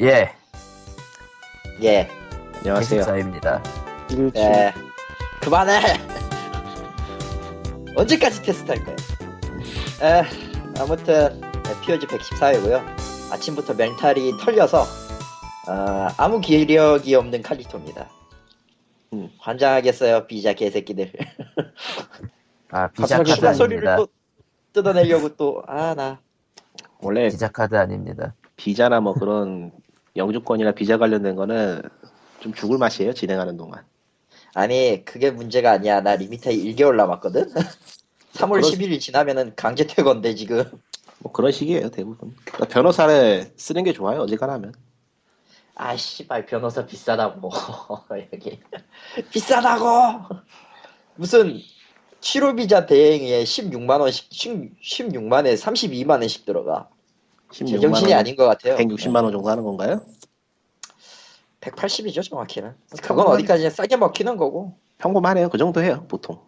예, 예, 안녕하세요. 개식사입니다. 일치. 예. 그만해! 언제까지 테스트할 거야? 에, 아무튼, POG 114회고요 아침부터 멘탈이 털려서, 아, 아무 기력이 없는 칼리토입니다. 음. 환장하겠어요, 비자 개새끼들. 아, 비자 카드 추가 소리를 아닙니다. 또 뜯어내려고 또, 아, 나. 원래 비자 카드 아닙니다. 비자나 뭐 그런 영주권이나 비자 관련된 거는 좀 죽을 맛이에요. 진행하는 동안. 아니, 그게 문제가 아니야. 나 limit 1개월 남았거든? 3월 그런- 11일 지나면은 강제 퇴거인데, 지금. 뭐 그런 식이에요 대부분. 그러니까 변호사를 쓰는 게 좋아요. 어지간하면. 아, 씨발, 변호사 비싸다고. 여기. 비싸다고! 무슨, 치료비자 대행에 16만 원씩, 16만에 32만 원씩 들어가. 16만 제정신이 원, 아닌 것 같아요. 160만 원 정도 하는 건가요? 180이죠, 정확히는. 그건 평범한- 어디까지 싸게 먹히는 거고. 평범하네요. 그 정도 해요. 보통.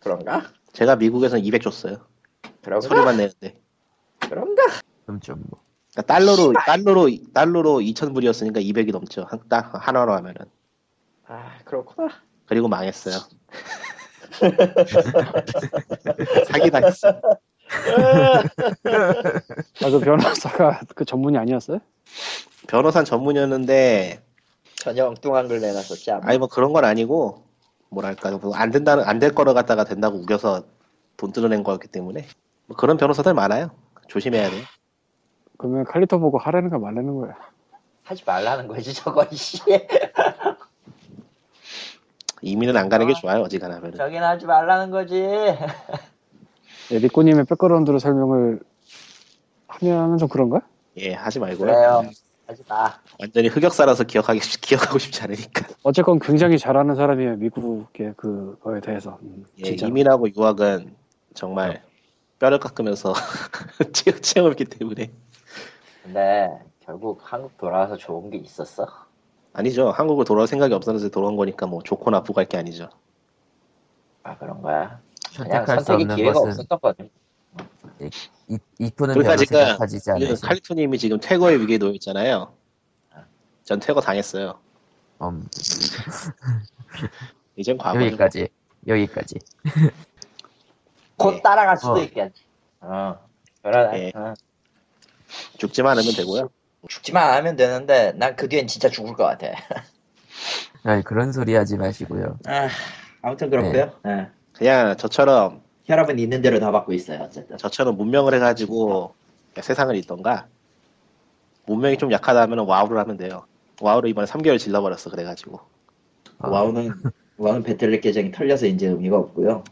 그런가? 제가 미국에서는 200 줬어요. 그런가? 소리만 내는데. 그런가? 좀 뭐. 그러니까 달러로 달러로 달러로 2,000불이었으니까 200이 넘죠. 한, 딱 하나로 하면은. 아, 그렇구나. 그리고 망했어요. 사기 당했어. 아, 그 변호사가 그 전문이 아니었어요? 변호사 전문이었는데 전혀 엉뚱한 걸 내놨었지. 아마. 아니 뭐 그런 건 아니고 뭐랄까 뭐안 된다는 안 될 거로 갖다가 된다고 우겨서 돈 뜯어낸 거였기 때문에 뭐 그런 변호사들 많아요. 조심해야 돼. 그러면 칼리토 보고 하라는 거 말라는 거야. 하지 말라는 거지, 저거, 씨. 이민은 안 가는 게 아. 좋아요. 어지간하면. 저긴 하지 말라는 거지. 네, 리코님의 백그라운드로 설명을 하면은 좀 그런가? 예 하지 말고요. 그래요. 하지 마. 완전히 흑역사라서 기억하기 쉽- 기억하고 싶지 않으니까. 어쨌건 굉장히 잘하는 사람이에요, 미국의 그거에 대해서. 음, 예, 진짜. 이민하고 유학은 정말 뼈를 깎으면서 체- 체험했기 때문에 근데, 결국 한국 돌아와서 좋은 게 있었어? 아니죠. 한국을 돌아올 생각이 없었는데 돌아온 거니까 뭐 좋고 나쁘고 할 게 아니죠. 아, 그런 거야. 선택할 수 없는 기회가 것은 없었던 거지. 이, 이쁘는 그러니까 별로 지금 않으시. 칼리토님이 지금 퇴거의 위기에 놓여 있잖아요. 전 퇴거 당했어요. 음, 이젠 과거죠. 여기까지. 여기까지. 곧 예. 따라갈 수도 어. 있겠지. 어. 그러네. 예. 어. 죽지만 않으면 되고요. 죽지만 않으면 되는데, 난 그 뒤엔 진짜 죽을 것 같아. 아니, 그런 소리 하지 마시고요. 아, 아무튼 그렇고요 예. 그냥 저처럼 혈압은 있는 대로 다 받고 있어요, 어쨌든. 저처럼 문명을 해가지고 세상을 읽던가 문명이 좀 약하다면 와우를 하면 돼요. 와우를 이번에 3개월 질러버렸어 그래가지고 어, 와우는, 와우는 배틀넷 계정이 털려서 이제 의미가 없고요.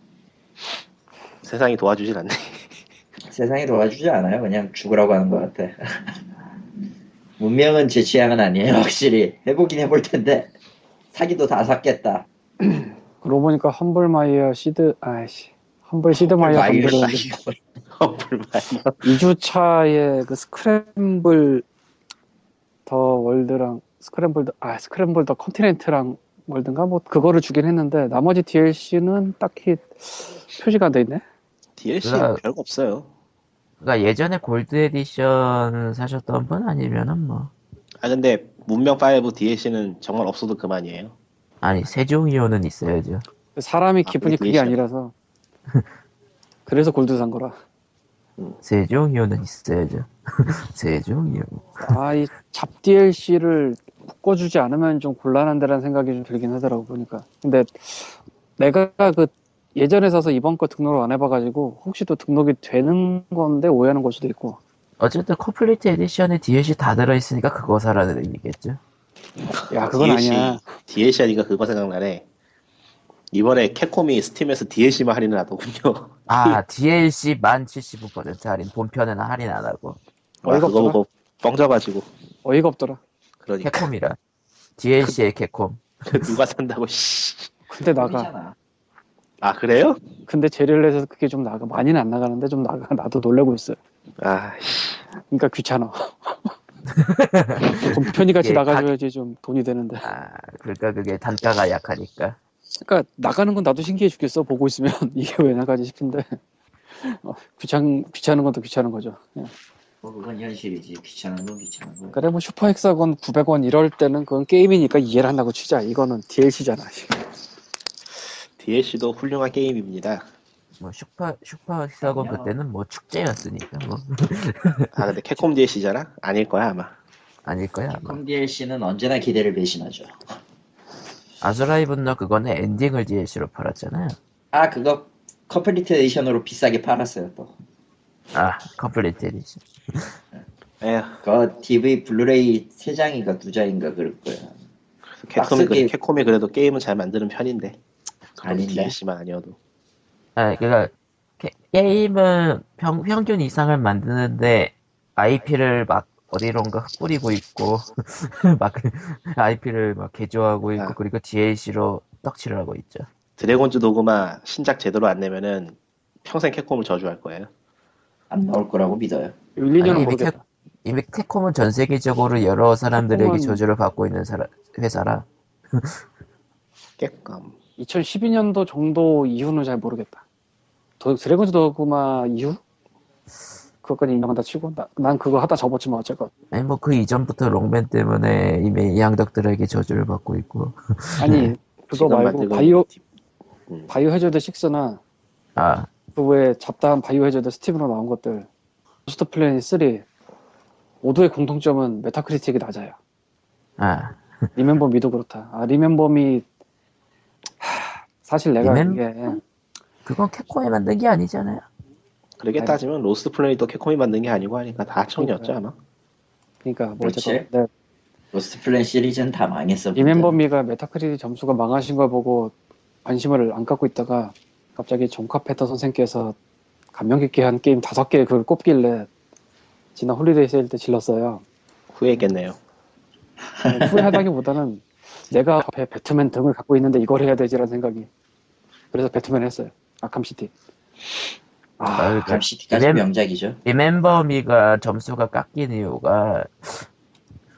세상이 도와주진 않네. 세상이 도와주지 않아요. 그냥 죽으라고 하는 것 같아. 문명은 제 취향은 아니에요, 확실히. 해보긴 해볼 텐데, 사기도 다 샀겠다. 그러고 보니까 험블마이어 시드, 아이씨. 험블 시드마이어 마이어, 감독은 마이어. 불만이요. 2주차에 그 스크램블 the World랑 Scramble the, 아, Scramble the Continent랑 World인가? 뭐, 그거를 주긴 했는데, 나머지 DLC는 딱히 표시가 안 돼 있네? DLC 그래. 별거 없어요. 그러니까 예전에 Gold Edition 사셨던 분 아니면은 뭐. 아 근데 문명 5 DLC는 정말 없어도 그만이에요. 아니, 세종이오는 있어야죠. 사람이 아, 기분이 그게 그게? 아니라서. 그래서 골드 산 거라. 세종이오는 있어야죠. 세종이오. 아, 이 잡 DLC를 묶어주지 않으면 좀 곤란한데라는 생각이 좀 들긴 하더라고, 보니까. 근데 내가 그 예전에 사서 이번 거 등록을 안 해봐가지고 혹시 또 등록이 되는 건데 오해하는 걸 수도 있고. 어쨌든 Complete Edition에 DLC 다 들어있으니까 그거 사라는 의미겠죠. 야, 그건 DLC, 아니야. DLC 하니까 그거 생각나네. 이번에 캡콤이 스팀에서 DLC만 할인을 하더군요. 아, DLC 만 75% 할인. 본편은 할인 안 하고. 와, 어이가 그거 없더라. 보고 뻥져가지고 어이가 없더라. 그러니까 캡콤이라. DLC의 캡콤. 누가 산다고 씨. 근데 나가. 아 그래요? 근데 제리얼에서 그게 좀 나가. 많이는 안 나가는데 좀 나가. 나도 놀래고 있어요. 아 씨. 그러니까 귀찮아. 본편이 같이 이게 나가줘야지 좀 돈이 되는데. 아, 그러니까 그게 단가가 약하니까. 그러니까 나가는 건 나도 신기해 죽겠어. 보고 있으면 이게 왜 나가지 싶은데 어, 귀찮 귀찮은 건 또 귀찮은 거죠. 예. 뭐 그건 현실이지. 귀찮은 건 귀찮은 거. 그래 뭐 Super Hexagon 900원 이럴 때는 그건 게임이니까 이해를 한다고 치자. 이거는 DLC잖아. DLC도 훌륭한 게임입니다. 뭐 슈퍼 슈퍼 아니야. 그때는 뭐 축제였으니까 뭐 아 근데 Capcom DLC잖아? 아닐 거야 아마. 아닐 거야 아마. Capcom DLC는 언제나 기대를 배신하죠. 아수라의 분노 그거는 엔딩을 DLC로 팔았잖아요. 아 그거 Complete Edition으로 비싸게 팔았어요 또. 아 Complete Edition. 에휴 그거 DV Blu-ray 3장인가 2장인가 그럴 거야. Capcom이, 박스 그. Capcom이 그래도 게임은 잘 만드는 편인데. 그런 아닌데? DLC만 아니어도. 아 그러니까 게, 게임은 평, 평균 이상을 만드는데 IP를 막 어디론가 뿌리고 있고 막 IP를 막 개조하고 있고 아. 그리고 DLC로 떡칠을 하고 있죠. 드래곤즈 도그마 신작 제대로 안 내면은 평생 캡콤을 저주할 거예요. 안 나올 거라고 믿어요. 1, 2년은 아니, 모르겠다. 이미 캡콤은 전 세계적으로 여러 사람들에게 캡콤은- 저주를 받고 있는 사라, 회사라. 깼감. 2012년도 정도 이후는 잘 모르겠다. 더, 드래곤즈 더구마 이후? 그것까지 인정한다 치고 나- 난 그거 하다 접었지만 어쨌건 아니 뭐 그 이전부터 Rockman 때문에 이미 양덕들에게 저주를 받고 있고. 아니 그거 지금 말고 바이오 음. Biohazard 6나 아그 외에 잡다한 Biohazard Steam으로 나온 것들 Lost Planet 3 모두의 공통점은 Metacritic이 낮아요. 아, Remember Me도 그렇다. 아 Remember Me 사실 내가 Remem- 이게 그건 Capcom이 만든 게 아니잖아요. 그렇게 아니. 따지면 Lost Planet도 Capcom이 만든 게 아니고 하니까 다 하청이었죠 아마. 그러니까 뭐 그렇지. 어쨌건 내 Lost Planet 시리즈는 다 망했어. Remember Me가 Metacritic 점수가 망하신 걸 보고 관심을 안 갖고 있다가 갑자기 John Carpenter 선생께서 감명 깊게 한 게임 다섯 개 그걸 꼽길래 지난 Holiday 세일 때 질렀어요. 후회했겠네요. 후회하다기보다는 내가 앞에 Batman 등을 갖고 있는데 이걸 해야 되지라는 생각이 그래서 Batman 했어요. Arkham City. 아, 아, 그러니까 Arkham City까지 Remem- 명작이죠. Remember Me가 점수가 깎인 이유가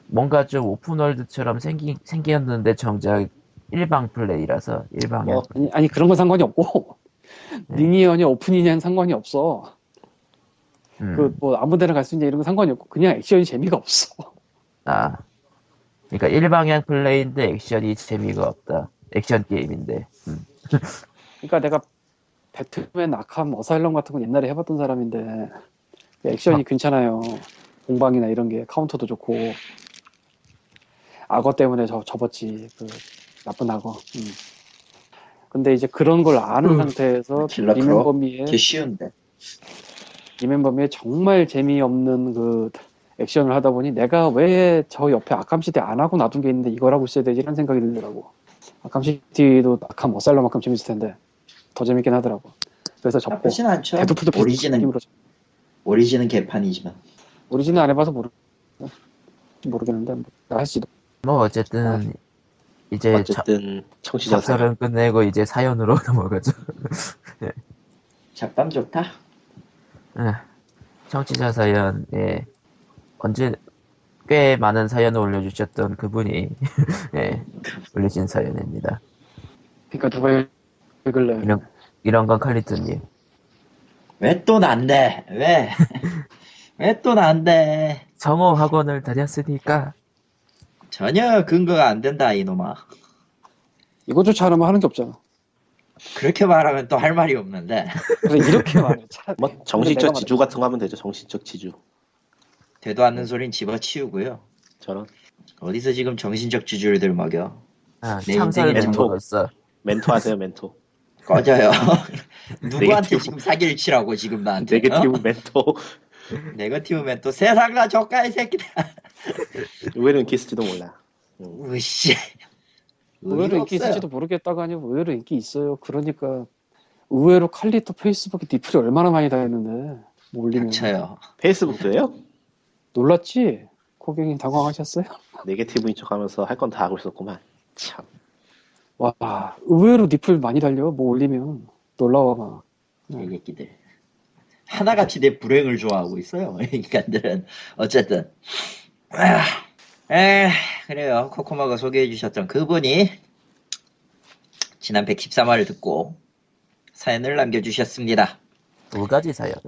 뭔가 좀 open world처럼 생기, 생겼는데 정작 일방 플레이라서 일방향. 뭐, 아니, 아니 그런 건 상관이 없고 네. linear니 open이냐는 상관이 없어. 음, 그뭐 아무데나 갈 수 있냐 이런 건 상관이 없고 그냥 액션이 재미가 없어. 아, 그러니까 일방향 플레이인데 액션이 재미가 없다. 액션 게임인데. 음. 그러니까 내가 Batman Arkham Asylum 같은 건 옛날에 해봤던 사람인데 그 액션이 괜찮아요. 공방이나 이런 게 카운터도 좋고 악어 때문에 저 접었지 그 나쁜 악어. 음. 근데 이제 그런 걸 아는 음. 상태에서 크로? Remember Me의 쉬운데. 리멤버미의 정말 재미없는 그 액션을 하다 보니 내가 왜 저 옆에 아캄시티 안 하고 놔둔 게 있는데 이걸 하고 있어야 되지 이런 생각이 들더라고. 아캄시티도 아캄 어살럼만큼 재밌을 텐데 더 재밌긴 하더라고. 그래서 접고. 데드풀도 오리진은 느낌으로 오리진은 개판이지만. 오리진은 안 해봐서 모르 모르겠는데 뭐, 할지도 뭐 어쨌든 이제 어쨌든 청취자 사 작설은 끝내고 이제 사연으로 넘어가죠. 잡담 좋다. 아, 청취자 사연, 예. 언제, 꽤 많은 사연을 올려주셨던 그분이, 예, 올리신 사연입니다. 그러니까 누가 읽을래? 이런, 이런 건 칼리토님. 왜 또 난데? 왜? 왜 또 난데? 성호 학원을 다녔으니까, 전혀 근거가 안 된다 이놈아. 이거조차 안 하면 하는 게 없잖아. 그렇게 말하면 또 할 말이 없는데. 이렇게 말해. 뭐 정신적 지주 같은 거 하면 되죠. 정신적 지주. 되도 않는 소린 집어치우고요. 저런 어디서 지금 정신적 주주를 들먹여. 아, 내 창설 인생의 멤버로서, 멘토 하세요 멘토. 꺼져요. 누구한테. 지금 사기를 치라고 지금 나한테. 네게티브 어? 멘토. 네거티브면 또 세상 다 저가이 새끼다. 의외로 인기 있을지도 몰라. 음. 으씨. 의외로 인기 있을지도 모르겠다가 아니고 의외로 인기 있어요. 그러니까 의외로 칼리토 페이스북에 디플이 얼마나 많이 다녔는데 뭐 올리면 닥쳐요. 페이스북도요? 놀랐지? 고객님 당황하셨어요? 네게티브인 척 하면서 할 건 다 하고 있었구만. 참. 와 의외로 니플 많이 달려 뭐 올리면 놀라워 막이 새끼들. 하나같이 내 불행을 좋아하고 있어요. 이 인간들은. 어쨌든. 아, 에, 그래요. 코코마가 소개해 주셨던 그분이 지난 113화를 듣고 사연을 남겨주셨습니다. 두 가지 사연을.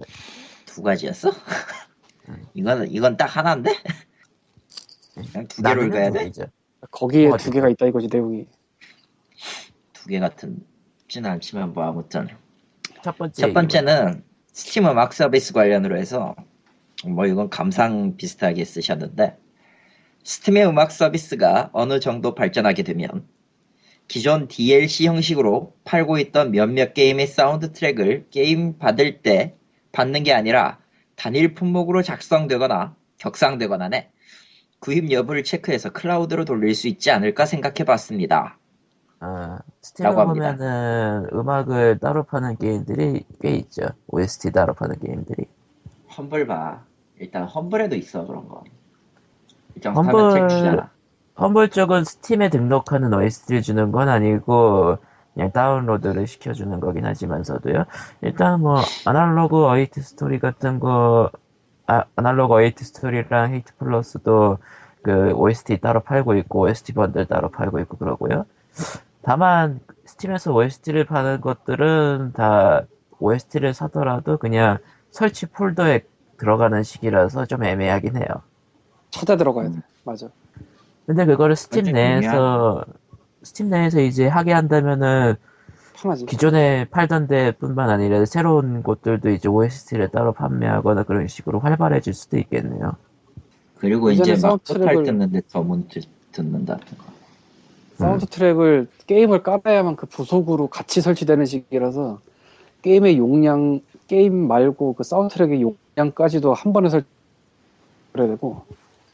두 가지였어? 이건 이건 딱 하나인데? 그냥 두 개로 읽어야 돼? 죠 거기에 뭐가 두 개가 있다 이거지 내용이. 두 개 같은 진 않지만 뭐 아무튼 첫 번째. 첫 번째는 스팀 음악 서비스 관련으로 해서 뭐 이건 감상 비슷하게 쓰셨는데 Steam의 음악 서비스가 어느 정도 발전하게 되면 기존 DLC 형식으로 팔고 있던 몇몇 게임의 사운드 트랙을 게임 받을 때 받는 게 아니라 단일 품목으로 작성되거나 격상되거나네 구입 여부를 체크해서 클라우드로 돌릴 수 있지 않을까 생각해 봤습니다. 아, Steam에. 보면은 음악을 따로 파는 게임들이 꽤 있죠. OST 따로 파는 게임들이. Humble 봐. 일단 Humble에도 있어 그런 거. Humble-. Humble 쪽은 Steam에 등록하는 OST를 주는 건 아니고 그냥 다운로드를 시켜주는 거긴 하지만서도요. 일단 뭐 Analogue: A Hate Story 같은 거 아, Analogue: A Hate Story랑 Hate Plus도 그 OST 따로 팔고 있고 OST bundle 따로 팔고 있고 그러고요. 다만 Steam에서 OST를 파는 것들은 다 OST를 사더라도 그냥 설치 폴더에 들어가는 식이라서 좀 애매하긴 해요. 찾아 들어가야 돼. 맞아. 근데 그거를 스팀 내에서 스팀 내에서 이제 하게 한다면은 편하지. 기존에 팔던 데뿐만 아니라 새로운 곳들도 이제 OST를 따로 판매하거나 그런 식으로 활발해질 수도 있겠네요. 그리고 이제 막 사운드트랙을- 토탈 듣는데 the Moon 듣는다. 사운드 트랙을 게임을 깔아야만 그 부속으로 같이 설치되는 식이라서 게임의 용량 게임 말고 그 사운드 트랙의 용량까지도 한 번에 설치해야 되고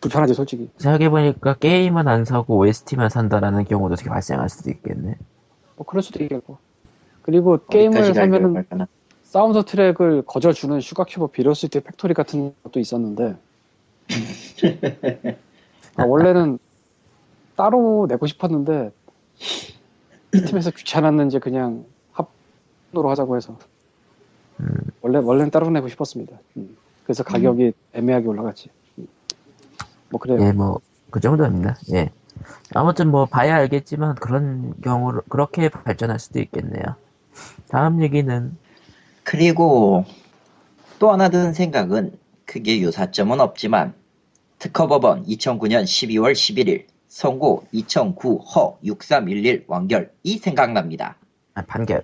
불편하지 솔직히. 생각해보니까 게임은 안 사고 OST만 산다라는 경우도 되게 발생할 수도 있겠네. 뭐 그럴 수도 있겠고. 그리고 게임을 사면은? 사운드 트랙을 거저 주는 Sugar Cube: Bittersweet Factory 같은 것도 있었는데 아, 원래는 따로 내고 싶었는데 스팀에서 귀찮았는지 그냥 합으로 하자고 해서 음. 원래 원래는 따로 내고 싶었습니다. 음. 그래서 가격이 애매하게 올라갔지. 음. 뭐 그래요. 예, 뭐, 그 정도입니다. 예. 아무튼 뭐, 봐야 알겠지만, 그런 경우로, 그렇게 발전할 수도 있겠네요. 다음 얘기는, 그리고 또 하나 든 생각은 크게 유사점은 없지만 특허법원 2009년 12월 11일 선고 2009허 6311 완결이 생각납니다. 아, 판결.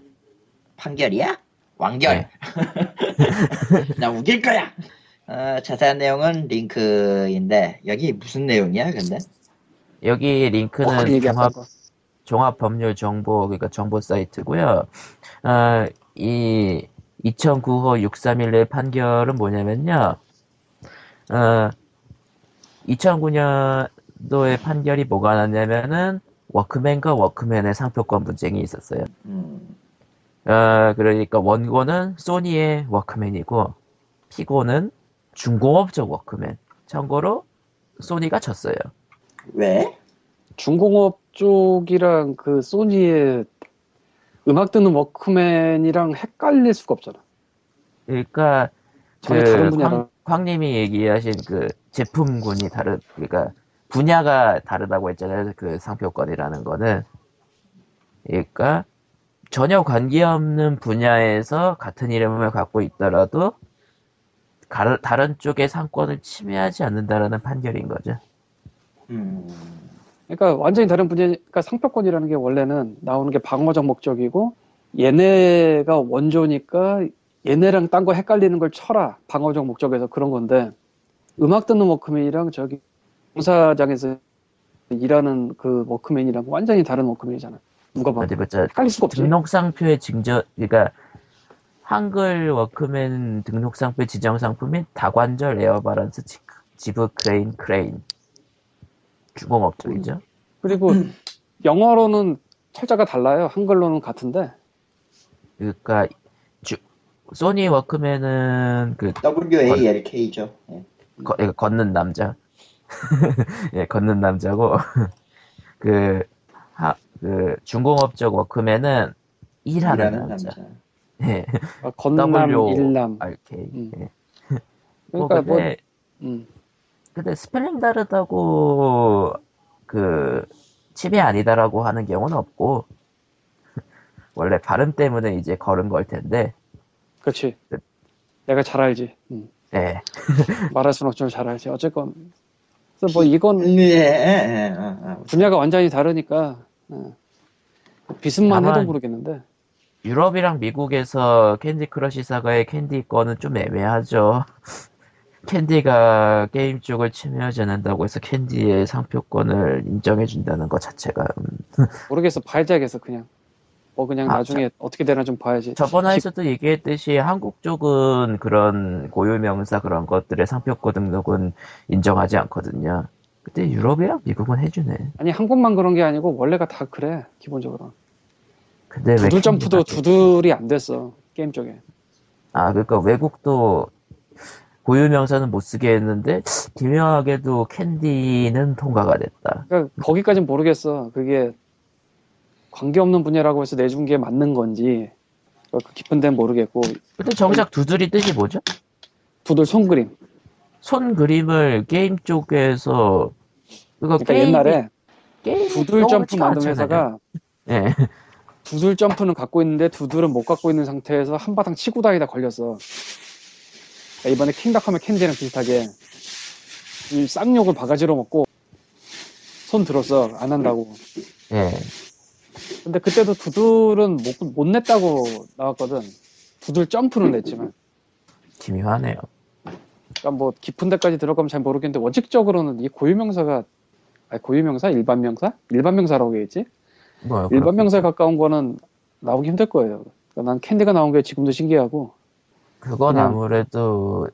판결이야? 완결. 네. 나 우길 거야. 어, 자세한 내용은 링크인데 여기 무슨 내용이야 근데? 여기 어, 링크는 그 얘기했던 종합, 거. 종합 법률 정보, 그러니까 정보 사이트고요. 어, 이 2009호 6311 판결은 뭐냐면요. 어, 2009년도의 판결이 뭐가 나냐면은 워크맨과 워크맨의 상표권 분쟁이 있었어요. 음, 어, 그러니까 원고는 소니의 워크맨이고 피고는 중공업적 워크맨. 참고로 소니가 졌어요. 왜? 중공업 쪽이랑 그 소니의 음악 듣는 워크맨이랑 헷갈릴 수가 없잖아. 그러니까 전혀 다른 그 분야라. 광, 광님이 얘기하신 그 제품군이 다르 그러니까 분야가 다르다고 했잖아요. 그 상표권이라는 거는 그러니까 전혀 관계없는 분야에서 같은 이름을 갖고 있더라도 다른 쪽의 상권을 침해하지 않는다라는 판결인 거죠. 음, 그러니까 완전히 다른 분야니까 상표권이라는 게 원래는 나오는 게 방어적 목적이고 얘네가 원조니까 얘네랑 딴 거 헷갈리는 걸 쳐라. 방어적 목적에서 그런 건데 음악 듣는 워크맨이랑 저기 공사장에서 일하는 그 워크맨이랑 완전히 다른 워크맨이잖아 누가 봐도. 헷갈릴 수가 없지. 등록상표의 증저, 그러니까 한글 워크맨 등록 상표 지정 상품인 다관절 에어 바란스 지- jib 크레인 크레인 중공업 쪽이죠. 그리고 영어로는 철자가 달라요 한글로는 같은데 그러니까 주- Sony Walkman은 그 WALK죠. 예. 거- 예, 걷는 남자, 예 걷는 남자고 그, 하, 그 중공업적 워크맨은 일하는, 일하는 남자. 남자. 예, 아, 건남 W 일남 RK. 음. 예. 뭐 그러니까 뭐 근데 음. 근데 스펠링 다르다고 그 침해 아니다라고 하는 경우는 없고 원래 발음 때문에 이제 걸은 걸 텐데 그렇지 네. 내가 잘 알지 음. 예. 말할 수는 없지만 잘 알지. 어쨌건 그래서 뭐 이건 예. 분야가 완전히 다르니까 예. 비슷만 해도 모르겠는데 유럽이랑 미국에서 Candy Crush Saga의 Candy 거는 좀 애매하죠. Candy가 게임 쪽을 침해하지 않는다고 해서 Candy의 상표권을 인정해준다는 것 자체가 음. 모르겠어 봐야겠어 그냥 뭐 그냥 아, 나중에 어떻게 되나 좀 봐야지. 저번화에서도 얘기했듯이 한국 쪽은 그런 고유명사 그런 것들의 상표권 등록은 인정하지 않거든요. 근데 유럽이랑 미국은 해주네. 아니 한국만 그런 게 아니고 원래가 다 그래 기본적으로. 왜 두들 점프도 두들이 안 됐어 게임 쪽에. 아, 그러니까 외국도 고유 명사는 못 쓰게 했는데 기묘하게도 캔디는 통과가 됐다. 그러니까 거기까진 모르겠어. 그게 관계없는 분야라고 해서 내준 게 맞는 건지 그 깊은 데는 모르겠고 근데 정작 doodle이 뜻이 뭐죠? doodle 손그림. 손 그림을 게임 쪽에서 그거 그러니까 게임이- 옛날에 게임이 Doodle Jump 만든. 회사가 예. Doodle Jump는 갖고 있는데 doodle은 못 갖고 있는 상태에서 한바탕 치고 다니다 걸렸어. 그러니까 이번에 King.com의 Candy랑 비슷하게 이 쌍욕을 바가지로 먹고 손 들었어 안 한다고. 예. 근데 그때도 두들은 못, 못 냈다고 나왔거든. 두들 점프는 냈지만. 기묘하네요. 그러니까 뭐 깊은 데까지 들어가면 잘 모르겠는데 원칙적으로는 이 고유명사가 아니 고유명사 일반명사 일반명사라고 해야지 뭐 일반 명사에 가까운 거는 나오기 힘들 거예요. 그러니까 난 캔디가 나온 게 지금도 신기하고 그건 그냥- 아무래도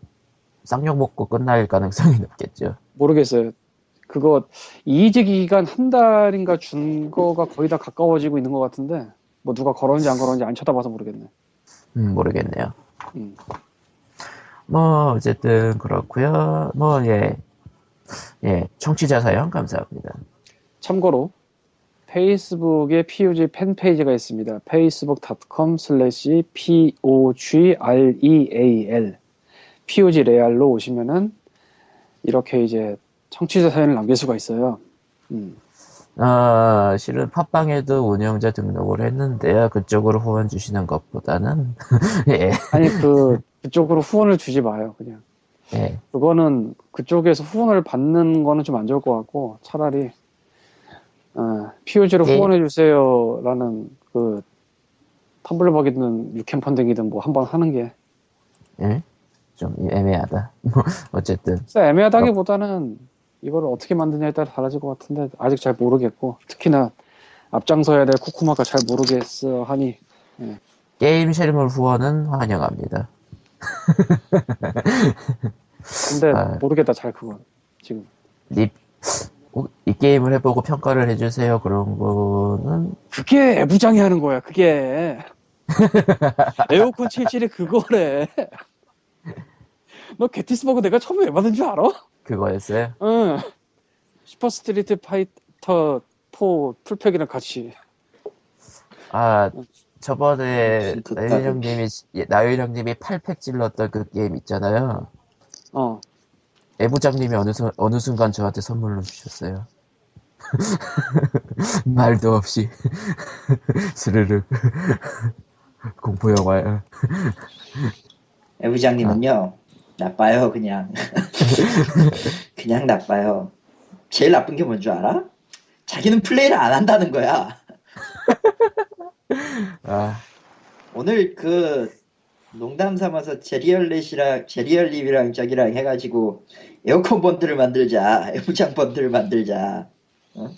쌍욕 먹고 끝날 가능성이 높겠죠. 모르겠어요. 그거 이의제 기간 한 달인가 준 거가 거의 다 가까워지고 있는 것 같은데 뭐 누가 걸었는지 안 걸었는지 안 쳐다봐서 모르겠네. 음, 모르겠네요. 음. 뭐 어쨌든 그렇고요. 뭐 예. 예, 청취자 사연 감사합니다. 참고로 페이스북에 POG 팬페이지가 있습니다. facebook.com slash POGREAL POG 레알로 오시면은 이렇게 이제 청취자 사연을 남길 수가 있어요. 음. 어, 실은 팟빵에도 운영자 등록을 했는데요. 그쪽으로 후원 주시는 것보다는 예, 아니 그 그쪽으로 후원을 주지 마요. 그냥 예, 그거는 그쪽에서 후원을 받는 거는 좀 안 좋을 것 같고 차라리 어, POG로 예. 후원해 주세요라는 그 텀블러버기든 유캔 펀딩이든 뭐 한번 하는 게 예? 좀 애매하다. 뭐 어쨌든 애매하다기보다는 이걸 어떻게 만드냐에 따라 달라질 것 같은데 아직 잘 모르겠고 특히나 앞장서야 될 코코마가 잘 모르겠어 하니 게임 실물 후원은 환영합니다. 근데 아. 모르겠다 잘 그건 지금 이, 어, 이 게임을 해보고 평가를 해주세요. 그런 거는 그게 애부장이 하는 거야 그게 에어컨 77이 그거래 너 게티스버그 내가 처음에 왜 받은 줄 알아? 그거였어요. 응 슈퍼 스트리트 파이터 4 풀팩이랑 같이 아 저번에 극단은- 나윤 형님이 나윤 형님이 8팩 찔렀던 그 게임 있잖아요. 어 애부장님이 어느, 순- 어느 순간 저한테 선물로 주셨어요. 말도 없이. 스르르. 공포 영화야. 애부장님은요 나빠요 그냥. 그냥 나빠요. 제일 나쁜 게 뭔 줄 알아? 자기는 플레이를 안 한다는 거야. 아. 오늘 그 농담 삼아서 제리얼렛이랑 제리얼립이랑 저기랑 해가지고 에어컨 번들을 만들자 애부장 번들을 만들자 어?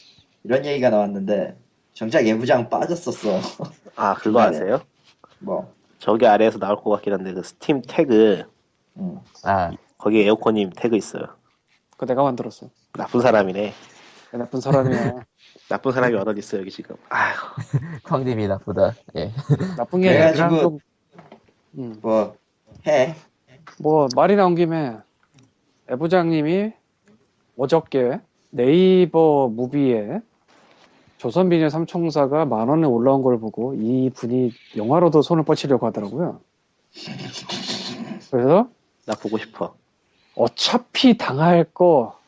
이런 얘기가 나왔는데 정작 애부장 빠졌었어 아 그거 네. 아세요? 뭐 저기 아래에서 나올 것 같긴 한데 그 스팀 태그 음. 아, 거기 에 에어컨님 태그 있어요. 그거 내가 만들었어 나쁜 사람이네. 나쁜 사람이야 나쁜 사람이 어디 있어 여기 지금. 아휴 광님이 나쁘다. 예. 나쁜 게 아니라 그래가지고- 좀 음. 뭐 해. 뭐 말이 나온 김에 애 부장님이 어저께 네이버 무비에 조선비녀 삼총사가 만 원에 올라온 걸 보고 이 분이 영화로도 손을 뻗치려고 하더라고요. 그래서 나 보고 싶어. 어차피 당할 거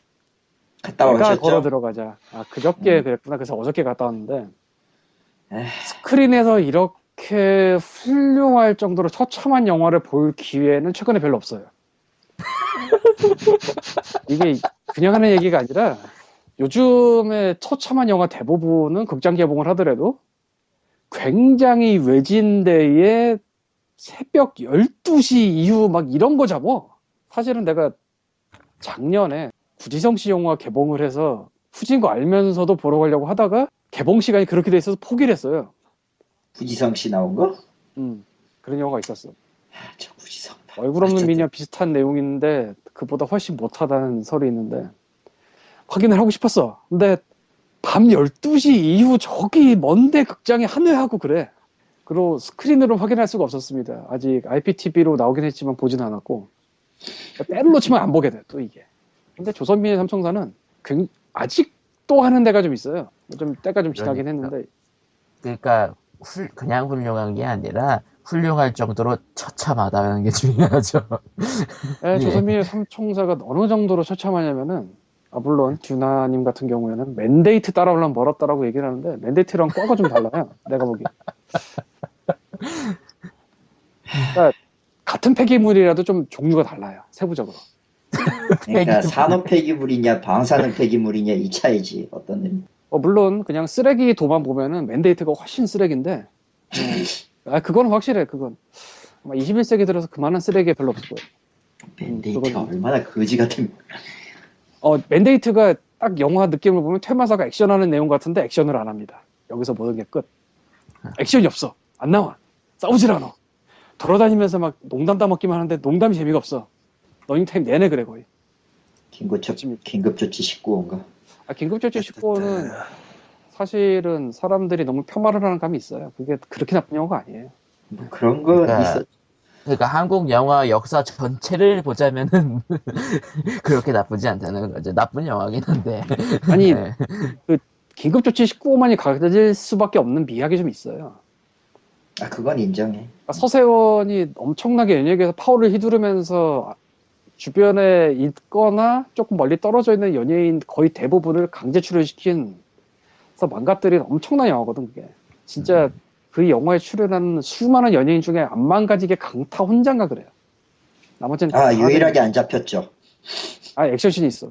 갔다 내가 오셨죠? 걸어 들어가자. 아 그저께 음. 그랬구나. 그래서 어저께 갔다 왔는데 에휴. 스크린에서 이렇게 훌륭할 정도로 처참한 영화를 볼 기회는 최근에 별로 없어요. 이게 그냥 하는 얘기가 아니라 요즘에 처참한 영화 대부분은 극장 개봉을 하더라도 굉장히 외진데에 새벽 12시 이후 막 이런 거 잡어. 사실은 내가 작년에 구지성 씨 영화 개봉을 해서 후진 거 알면서도 보러 가려고 하다가 개봉 시간이 그렇게 돼 있어서 포기를 했어요. 구지성 씨 나온 거? 음, 그런 영화가 있었어. 아, 저 구지성. 얼굴 없는. 미녀 비슷한 내용인데 그보다 훨씬 못하다는 설이 있는데 확인을 하고 싶었어. 근데 밤 12시 이후 저기 먼데 극장에 한회하고 그래. 그리고 스크린으로 확인할 수가 없었습니다. 아직 IPTV로 나오긴 했지만 보진 않았고 때를 놓치면 안 보게 돼 또 이게. 근데 조선민의 삼총사는 굉- 아직도 하는 데가 좀 있어요. 좀 때가 좀 지나긴 그러니까. 했는데 그러니까 훌- 그냥 훌륭한 게 아니라 훌륭할 정도로 처참하다는 게 중요하죠. 예, 예. 조선민의 삼총사가 어느 정도로 처참하냐면은 아 물론 듀나님 같은 경우에는 맨데이트 따라오려면 멀었다라고 얘기를 하는데 맨데이트랑 과가 좀 달라요. 내가 보기. 그러니까 같은 폐기물이라도 좀 종류가 달라요. 세부적으로. 그러니까. 산업 폐기물이냐 방사능 폐기물이냐 이 차이지 어떤 의미. 어, 물론 그냥 쓰레기 도만 보면은 맨데이트가 훨씬 쓰레기인데 아 그건 확실해 그건 아마 21세기 들어서 그만한 쓰레기 별로 없을 거예요. 밴데이트가 그건- 얼마나 거지 같은. 어, 맨데이트가 딱 영화 느낌을 보면 퇴마사가 액션하는 내용 같은데 액션을 안 합니다. 여기서 모든 게 끝. 액션이 없어. 안 나와. 싸우질 않아. 돌아다니면서 막 농담 따먹기만 하는데 농담이 재미가 없어. 러닝타임 내내 그래 거의. 긴급조 아침에. 긴급조치 19호인가? 아, 긴급조치 19호는 사실은 사람들이 너무 폄하를 하는 감이 있어요. 그게 그렇게 나쁜 영화가 아니에요. 뭐 그런 건 그러니까 있어. 그러니까 한국 영화 역사 전체를 보자면은 그렇게 나쁘지 않다는 거죠. 나쁜 영화긴 한데. 아니, 네. 긴급조치 19호만이 가질 수밖에 없는 미학이 좀 있어요. 아 그건 인정해. 그러니까 서세원이 엄청나게 연예계에서 파워를 휘두르면서 주변에 있거나 조금 멀리 떨어져 있는 연예인 거의 대부분을 강제 출연시킨 그래서 망가뜨린 엄청난 영화거든 그게 진짜 그 영화에 출연한 수많은 연예인 중에 안 망가지게 강타 혼자인가 그래요 나머지는 아다 유일하게 안 잡혔죠. 아 액션씬이 있어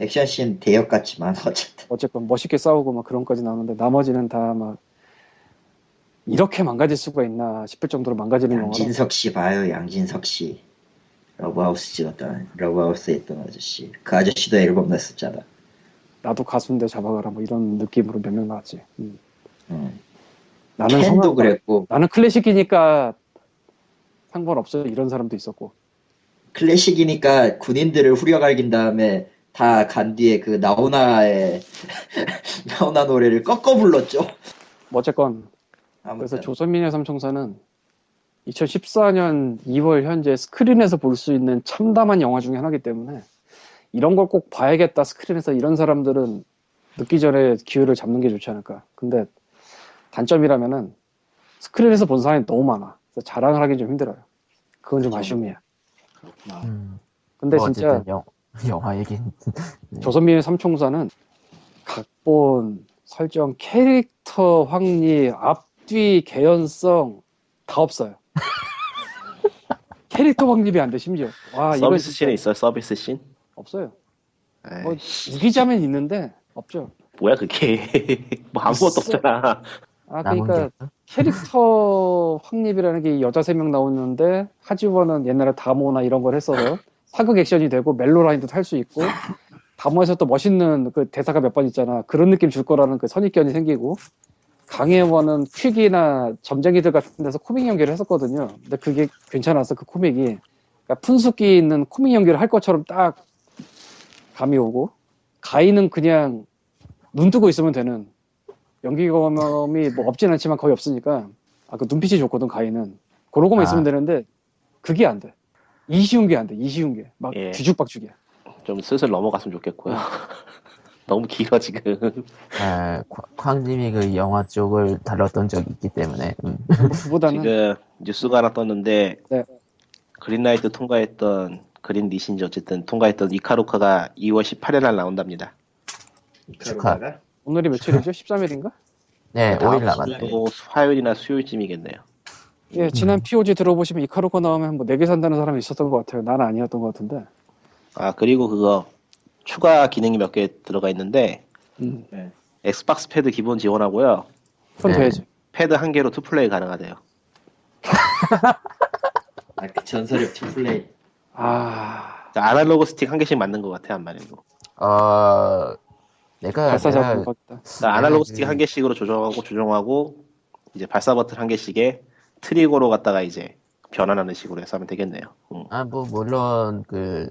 액션씬 대역 같지만 어쨌든. 어쨌건 멋있게 싸우고 막 그런 까지 나오는데 나머지는 다 막 이렇게 망가질 수가 있나 싶을 정도로 망가지는 영화라 양진석 씨 봐요 양진석 씨. 러브하우스 찍었던 러브하우스 했던 아저씨. 그 아저씨도 앨범 냈었잖아. 나도 가수인데 잡아가라 뭐 이런 느낌으로 몇 명 나왔지 음. 음. 나는 캔도 그랬고 나는 클래식이니까 상관없어요. 이런 사람도 있었고. 클래식이니까 군인들을 후려갈긴 다음에 다 간 뒤에 그 나오나의 나오나 노래를 꺾어 불렀죠. 뭐 어쨌건 아무튼 그래서 조선민의 삼총사는 2014년 2월 현재 스크린에서 볼 수 있는 참담한 영화 중에 하나이기 때문에 이런 걸 꼭 봐야겠다 스크린에서 이런 사람들은 늦기 전에 기회를 잡는 게 좋지 않을까. 근데 단점이라면은 스크린에서 본 사람이 너무 많아. 그래서 자랑을 하기 좀 힘들어요. 그건 좀 아쉬움이야. 음, 근데 뭐 진짜 영, 영화 얘긴 조선민의 삼총사는 각본, 설정, 캐릭터 확립, 앞뒤 개연성 다 없어요. 캐릭터 확립이 안 돼 심지어. 와 서비스 씬에 있어요 서비스 씬? 없어요. 뭐 우기자면 있는데 없죠. 뭐야 그게 뭐 아무것도 있어. 없잖아 아 그러니까 게 캐릭터 확립이라는 게 여자 세 명 나오는데 하지원은 옛날에 다모나 이런 걸 했어서 사극 액션이 되고 멜로 라인도 탈 수 있고 다모에서 또 멋있는 그 대사가 몇 번 있잖아 그런 느낌 줄 거라는 그 선입견이 생기고 강혜원은 퀵이나 점쟁이들 같은 데서 코믹 연기를 했었거든요 근데 그게 괜찮았어 그 코믹이 그러니까 푼숙기 있는 코믹 연기를 할 것처럼 딱 감이 오고 가인은 그냥 눈 뜨고 있으면 되는 연기 경험이 뭐 없진 않지만 거의 없으니까 아 그 눈빛이 좋거든 그런 거만 아. 있으면 되는데 그게 안 돼. 이쉬운 게 안 돼. 이쉬운 게막 예. 뒤죽박죽이야. 좀 슬슬 넘어갔으면 좋겠고요 너무 길어 지금 아, 광- 광님이 그 영화 쪽을 다뤘던 적이 있기 때문에 음. 그보다는 지금 뉴스가 하나 떴는데 네. 그린라이트 통과했던 그린 리신지 어쨌든 통과했던 이카루카가 2월 18일 날 나온답니다 축하. 오늘이 며칠이죠? 13일인가? 네, 다음 5일 남았네. 또 화요일이나 수요일쯤이겠네요 예, 지난 음. POG 들어보시면 이카루가 나오면 뭐 4개 산다는 사람이 있었던 것 같아요. 나는 아니었던 것 같은데. 아 그리고 그거 추가 기능이 몇 개 들어가 있는데 음. Xbox 패드 기본 지원하고요. 그건 네. 돼야지. 패드 한 개로 two play 가능하대요. 아, 그 전설의 two play. 아, 자, 아날로그 스틱 한 개씩 맞는 것 같아 암만 해도. 어, 내가, 발사 내가 작품 같다. 자, 아날로그 그- 스틱 한 개씩으로 조정하고 조정하고 이제 발사 버튼 한 개씩에 트리거로 갖다가 이제 변환하는 식으로 해서 하면 되겠네요. 음. 아, 뭐, 물론, 그,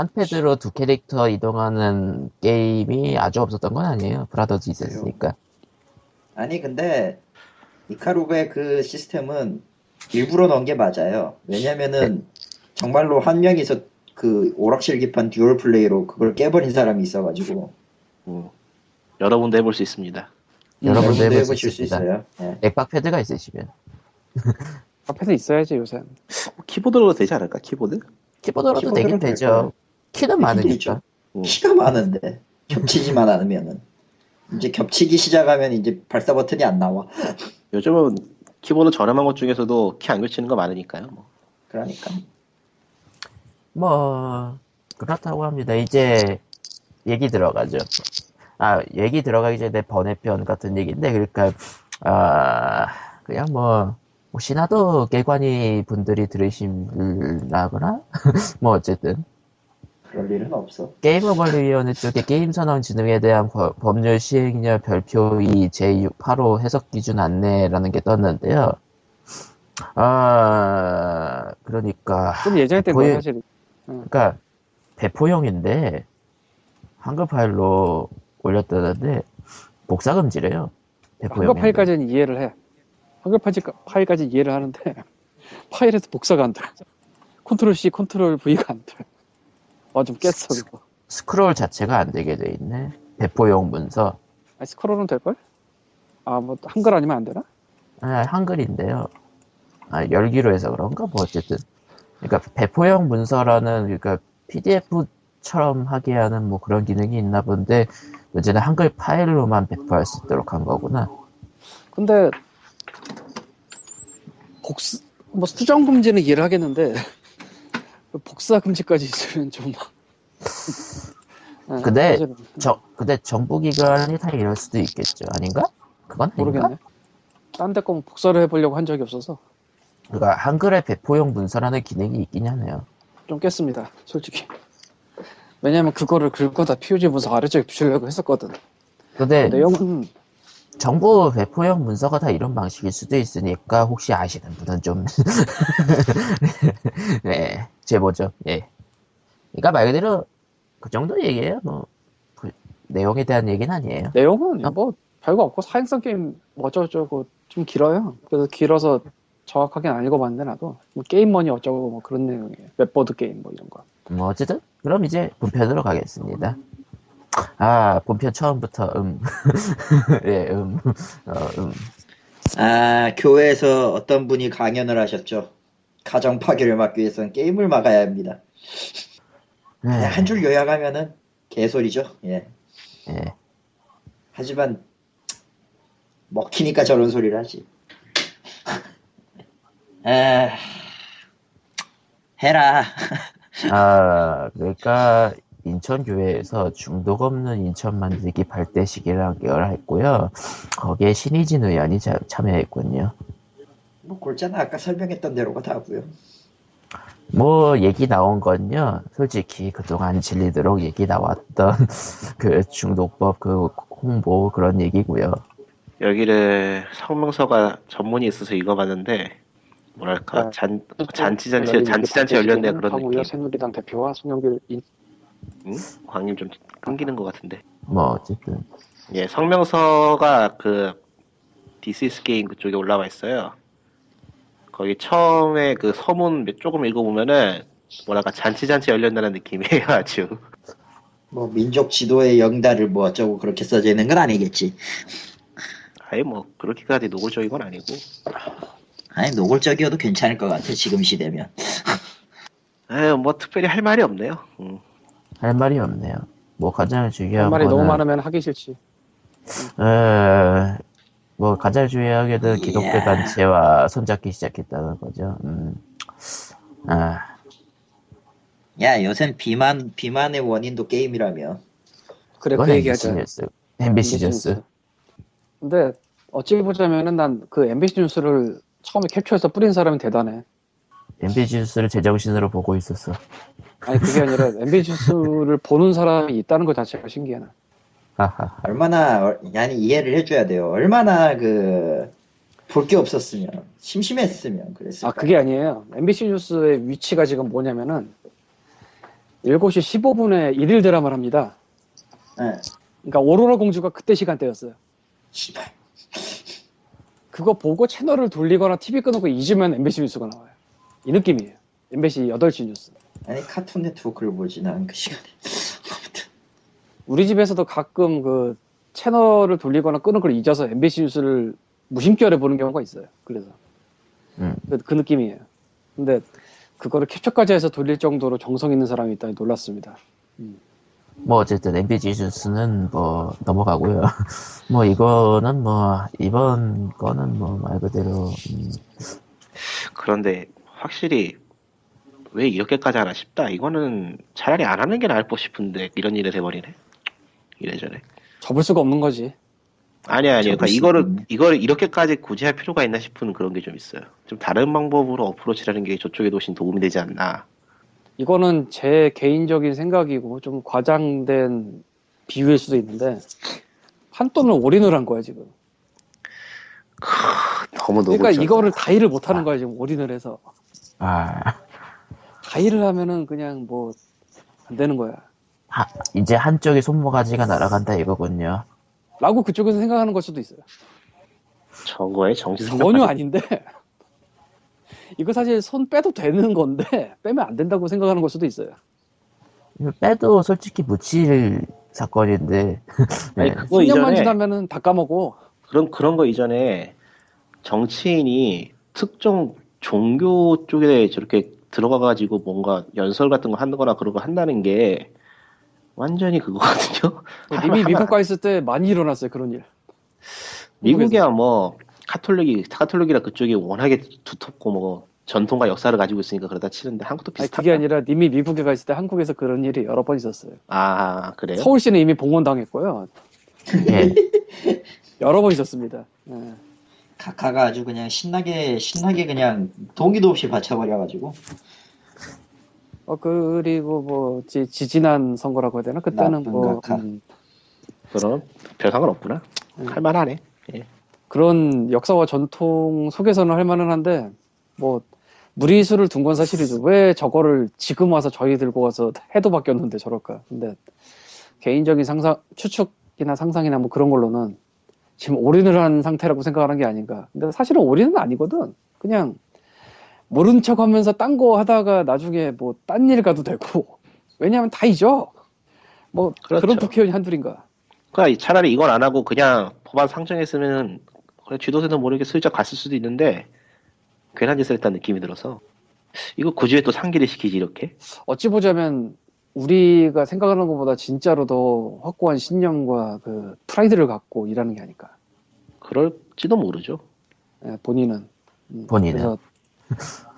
한 패드로 두 캐릭터 이동하는 게임이 아주 없었던 건 아니에요. Brothers 있었으니까. 아니, 근데, 이카루가의 그 시스템은 일부러 넣은 게 맞아요. 왜냐면은, 정말로 한 명이서 그 오락실 기판 dual 플레이로 그걸 깨버린 사람이 있어가지고, 음. 여러 분도 해볼 수 있습니다. 여러분도 여러 분도 해볼 수 해보실 수 있습니다. 있어요. 예. 액박 패드가 있으시면. 앞에서 있어야지 요새. 뭐 키보드로 되지 않을까? 키보드? 키보드로도 키보드로 되긴 될 되죠. 키는 있죠. 많으니까. 음. 키가 많은데, 겹치지만 않으면은. 이제 겹치기 시작하면 이제 발사 버튼이 안 나와. 요즘은 키보드 저렴한 것 중에서도 키 안 겹치는 거 많으니까요. 뭐. 그러니까. 뭐, 그렇다고 합니다. 이제, 얘기 들어가죠. 아, 얘기 들어가기 전에 번외편 같은 얘기인데, 그러니까, 아, 그냥 뭐, 혹시나도 개관이 분들이 들으시려거나, 뭐, 어쨌든, 그럴 일은 없어. 게임어관리위원회 쪽에 게임선언진흥에 대한 법- 법률 시행령 별표 2 제8호 해석 기준 안내라는 게 떴는데요. 아, 그러니까, 좀 예전에 거의- 사실 그러니까 배포용인데 한글 파일로 올렸다는데 복사 금지래요. 배포용. 한글 파일까지는 이해를 해. 한글 파일- 파일까지 이해를 하는데 파일에서 복사가 안 돼. Control C, Control V가 안 돼. 아 좀 깼어 그거. 스크롤 자체가 안 되게 돼 있네. 배포용 문서. 아 스크롤은 될 걸? 아 뭐 한글 아니면 안 되나? 아, 한글인데요. 아, 열기로 해서 그런가? 뭐 어쨌든. 그러니까 배포용 문서라는 그러니까 PDF처럼 하게 하는 뭐 그런 기능이 있나 본데 문제는 한글 파일로만 배포할 수 있도록 한 거구나. 근데 복수 뭐 수정 금지는 이해를 하겠는데 복사 금지까지 있으면 좀. 아, 근데 사실은 저 근데 정부 기관이 다 이럴 수도 있겠죠. 아닌가? 그건 아닌가? 모르겠네. 딴 데거 복사를 해보려고 한 적이 없어서 그러니까 한글에 배포용 문서라는 기능이 있긴 하네요. 좀 깼습니다. 솔직히. 왜냐면 그거를 긁어다 POG 문서 아래쪽에 붙이려고 했었거든. 근데 내용은 정부 배포용 문서가 다 이런 방식일 수도 있으니까 혹시 아시는 분은 좀 네, 제보죠. 예. 그러니까 말 그대로 그 정도 얘기예요. 뭐 그 내용에 대한 얘기는 아니에요. 내용은 어? 뭐 별거 없고 사행성 게임 뭐 어쩌고저쩌고 좀 길어요. 그래서 길어서 정확하게 안 읽어봤는데 나도 뭐 게임머니 어쩌고 뭐 그런 내용이에요. web board 게임 뭐 이런 거. 뭐 어쨌든 그럼 이제 본편으로 가겠습니다. 아 본편 처음부터 음, 예, 음, 어, 음. 아, 교회에서 어떤 분이 강연을 하셨죠. 가정 파괴를 막기 위해서는 게임을 막아야 합니다. 네, 한줄 요약하면은 개소리죠. 예. 예. 하지만 먹히니까 저런 소리를 하지. 에 해라. 아, 그러니까 인천교회에서 중독 없는 인천 만들기 발대식이라는 걸 했고요. 거기에 신의진 의원이 자- 참여했군요. 뭐 골자는 아까 설명했던 대로가 다고요. 뭐 얘기 나온 건요. 솔직히 그동안 질리도록 얘기 나왔던 그 중독법 그 홍보 그런 얘기고요. 여기를 성명서가 전문이 있어서 읽어봤는데 뭐랄까 네. 잔 잔치 잔치 잔치 잔치 열렸네 그런 느낌. 하고요. 새누리당 대표와 송영길 인- 응? 광님 좀 끊기는 것 같은데. 뭐 어쨌든 예, 성명서가 그 This Is Game 그쪽에 올라와 있어요. 거기 처음에 그 서문 몇- 조금 읽어보면은 뭐랄까 잔치잔치 열렸다는 느낌이에요 아주. 뭐 민족 지도의 영달을 뭐 어쩌고 그렇게 써져 있는 건 아니겠지. 아예 뭐 그렇게까지 노골적인 건 아니고. 아니 노골적이어도 괜찮을 것 같아 지금 시대면. 아유 뭐 특별히 할 말이 없네요. 음. 할 말이 없네요. 뭐 가장 중요한 한 말이 너무 거는 많으면 하기 싫지. 어, 뭐 가장 중요하게도 기독교. 단체와 손잡기 시작했다는 거죠. 음. 아, 야 요샌 비만 비만의 원인도 게임이라며. 그래 그 얘기하자. 뉴스. MBC 뉴스. 근데 어찌 보자면은 난 그 MBC 뉴스를 처음에 캡처해서 뿌린 사람이 대단해. MBC 뉴스를 제정신으로 보고 있었어. 아니 그게 아니라 MBC 뉴스를 보는 사람이 있다는 것 자체가 신기해. 나. 하하. 얼마나 얼- 아니 이해를 해줘야 돼요. 얼마나 그 볼 게 없었으면 심심했으면 그랬을 아 그게 아니에요. MBC 뉴스의 위치가 지금 뭐냐면은 7시 15분에 일일 드라마를 합니다. 예. 그러니까 오로라 공주가 그때 시간대였어요. 그거 보고 채널을 돌리거나 TV 끊고 잊으면 MBC 뉴스가 나와요. 이 느낌이에요. MBC 8시 뉴스. 아니 카툰 네트워크를 보지 난그 시간에. 아무튼 우리 집에서도 가끔 그 채널을 돌리거나 끄는 걸 잊어서 MBC 뉴스를 무심결에 보는 경우가 있어요. 그래서 음. 그, 그 느낌이에요. 근데 그거를 캡처까지 해서 돌릴 정도로 정성 있는 사람이 있다니 놀랐습니다. 뭐 어쨌든 MBC 뉴스는 뭐 넘어가고요. 뭐 이거는 뭐 이번 거는 뭐 말 그대로 음, 그런데 확실히 왜 이렇게까지 하나 싶다. 이거는 차라리 안 하는 게 나을 것 싶은데 이런 일이 돼버리네. 이래저래. 접을 수가 없는 거지. 아니 아니 그러니까 이거를 있네. 이걸 이렇게까지 굳이 할 필요가 있나 싶은 그런 게 좀 있어요. 좀 다른 방법으로 어프로치라는 게 저쪽에도 훨씬 도움이 되지 않나. 이거는 제 개인적인 생각이고 좀 과장된 비유일 수도 있는데 한 돈을 올인을 한 거야 지금. 크, 너무 너무 그러니까 이거를 다이를 못 하는 거야 지금 올인을 해서. 아 다이를 하면은 그냥 뭐 안 되는 거야. 하- 이제 한쪽에 손모가지가 날아간다 이거군요. 라고 그쪽에서 생각하는 걸 수도 있어요. 저거에 정치 전혀 아닌데 이거 사실 손 빼도 되는 건데 빼면 안 된다고 생각하는 걸 수도 있어요. 빼도 솔직히 묻힐 사건인데 아니 네. 그거 10년만 이전에 지나면은 다 까먹어. 그런 그런 거 이전에 정치인이 특정 종교 쪽에 저렇게 들어가가지고 뭔가 연설 같은 거 하는 거나 그런 거 한다는 게 완전히 그거거든요. 이미 하나- 미국 가 있을 때 많이 일어났어요 그런 일. 미국이야 뭐 카톨릭이 카톨릭이라 그쪽이 워낙에 두텁고 뭐 전통과 역사를 가지고 있으니까 그러다 치는데 한국도 아니 비슷하다. 그게 아니라 님이 미국에 가 있을 때 한국에서 그런 일이 여러 번 있었어요. 아 그래요? 서울시는 이미 봉헌 당했고요. 예. 여러 번 있었습니다. 예. 카카가 아주 그냥 신나게 신나게 그냥 동기도 없이 받쳐버려가지고 어 그리고 뭐 지, 지지난 선거라고 해야 되나 그때는 뭐. 음, 그럼 별 상관 없구나. 음. 할만하네. 그런 역사와 전통 속에서는 할 만은 한데 뭐 무리수를 둔 건 사실이죠. 왜 저거를 지금 와서 저희 들고 와서 해도 바뀌었는데 저럴까? 근데 개인적인 상상 추측이나 상상이나 뭐 그런 걸로는 지금 올인을 한 상태라고 생각하는 게 아닌가. 근데 사실은 올인은 아니거든. 그냥 모른 척 하면서 딴 거 하다가 나중에 뭐 딴 일 가도 되고. 왜냐하면 다 잊어. 뭐그 그렇죠. 런 국회의원이 한둘인가. 그러니까 차라리 이걸 안 하고 그냥 법안 상정했으면은 그래 쥐도새도 모르게 슬쩍 갔을 수도 있는데 괜한 짓을 했다는 느낌이 들어서 이거 굳이 왜또 상기를 시키지 이렇게? 어찌 보자면 우리가 생각하는 것보다 진짜로 더 확고한 신념과 그 프라이드를 갖고 일하는 게 아닐까. 그럴지도 모르죠. 예, 본인은. 음, 본인은. 그래서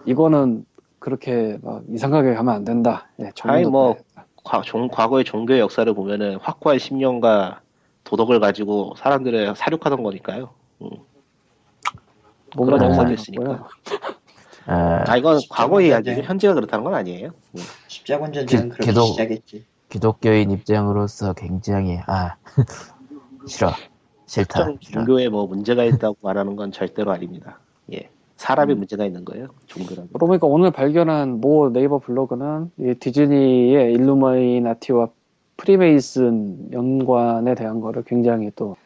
이거는 그렇게 막 이상하게 하면 안 된다. 예, 아니, 뭐, 돼야겠다. 과, 종- 과거의 종교의 역사를 보면은 확고한 신념과 도덕을 가지고 사람들을 사륙하던 거니까요. 뭔가 그런 너무 많이 있으니까. 아, 아 이건 과거의 이야기죠. 전쟁. 현재가 그렇다는 건 아니에요. 음. 십자군 전쟁은 기- 그렇게 기도- 시작했지. 기독교인 입장으로서 굉장히 아 싫어 싫다. 종교에 뭐 문제가 있다고 말하는 건 절대로 아닙니다. 예, 사람이 문제가 있는 거예요. 그러고 보니까 오늘 발견한 모 네이버 블로그는 이 디즈니의 일루미나티와 프리메이슨 연관에 대한 거를 굉장히 또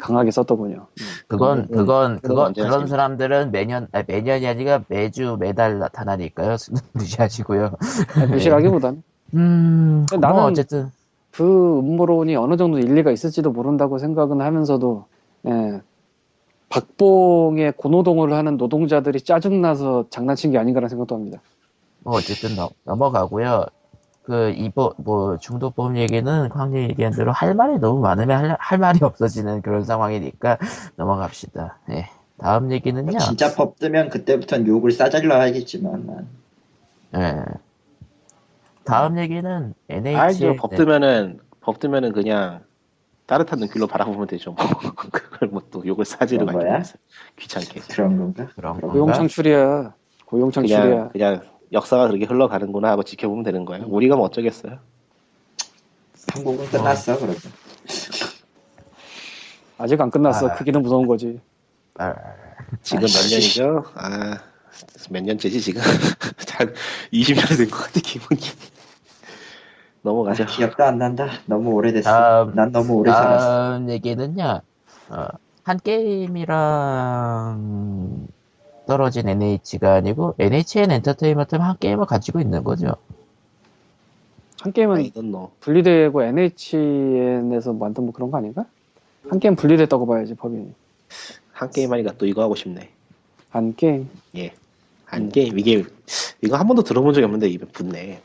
강하게 썼더군요. 음. 그건 그건- 그건 그건 그건 언제 그런? 사람들은 매년 아니, 매년이 아니라 매주 매달 나타나니까요 무시하시고요. 아니, 무시하기보단 음 근데 뭐 나는- 어쨌든 그 음모론이 어느 정도 일리가 있을지도 모른다고 생각은 하면서도 예, 박봉의 고노동을 하는 노동자들이 짜증나서 장난친 게 아닌가라는 생각도 합니다. 뭐 어쨌든 넘, 넘어가고요. 그 이보 뭐 중도법 얘기는 광님 얘기한 대로 할 말이 너무 많으면 할, 할 말이 없어지는 그런 상황이니까 넘어갑시다. 예. 다음 얘기는요. 진짜 법 뜨면 그때부터는 욕을 하겠지만 난 예. 다음 얘기는 NH 알죠. 법 뜨면은 법 뜨면은 그냥 따뜻한 눈길로 바라보면 되죠. 뭐. 그걸 뭐 또 욕을 거야? 말면서 귀찮게. 그런 건가? 그런 고용 건가? 창출이야. 고용 창출이야. 그냥 그냥 역사가 그렇게 흘러가는구나 하고 지켜보면 되는 거예요. 우리가 뭐 어쩌겠어요. 한국은 끝났어 그러면. 아직 안 끝났어. 아. 크기는 무서운 거지. 아, 지금 몇 씨. 년이죠? 아, 몇 년째지 지금? 한 20년이 된 것 같아 기분이. 넘어가죠. 아, 기억도 안 난다. 너무 오래됐어. 다음, 난 너무 오래 살았어. 다음 얘기는요. 어, 한게임이랑 떨어진 NH가 아니고 NHN 엔터테인먼트는 한게임을 가지고 있는 거죠. 한게임은 이건 너. 분리되고 NHN에서 만든 뭐 그런 거 아닌가? 한게임 분리됐다고 봐야지 법인이. 한게임 하니까 또 이거 하고 싶네. 한 게임. 예. 한 게임 이게 이거 한 번도 들어본 적이 없는데 입에 붙네.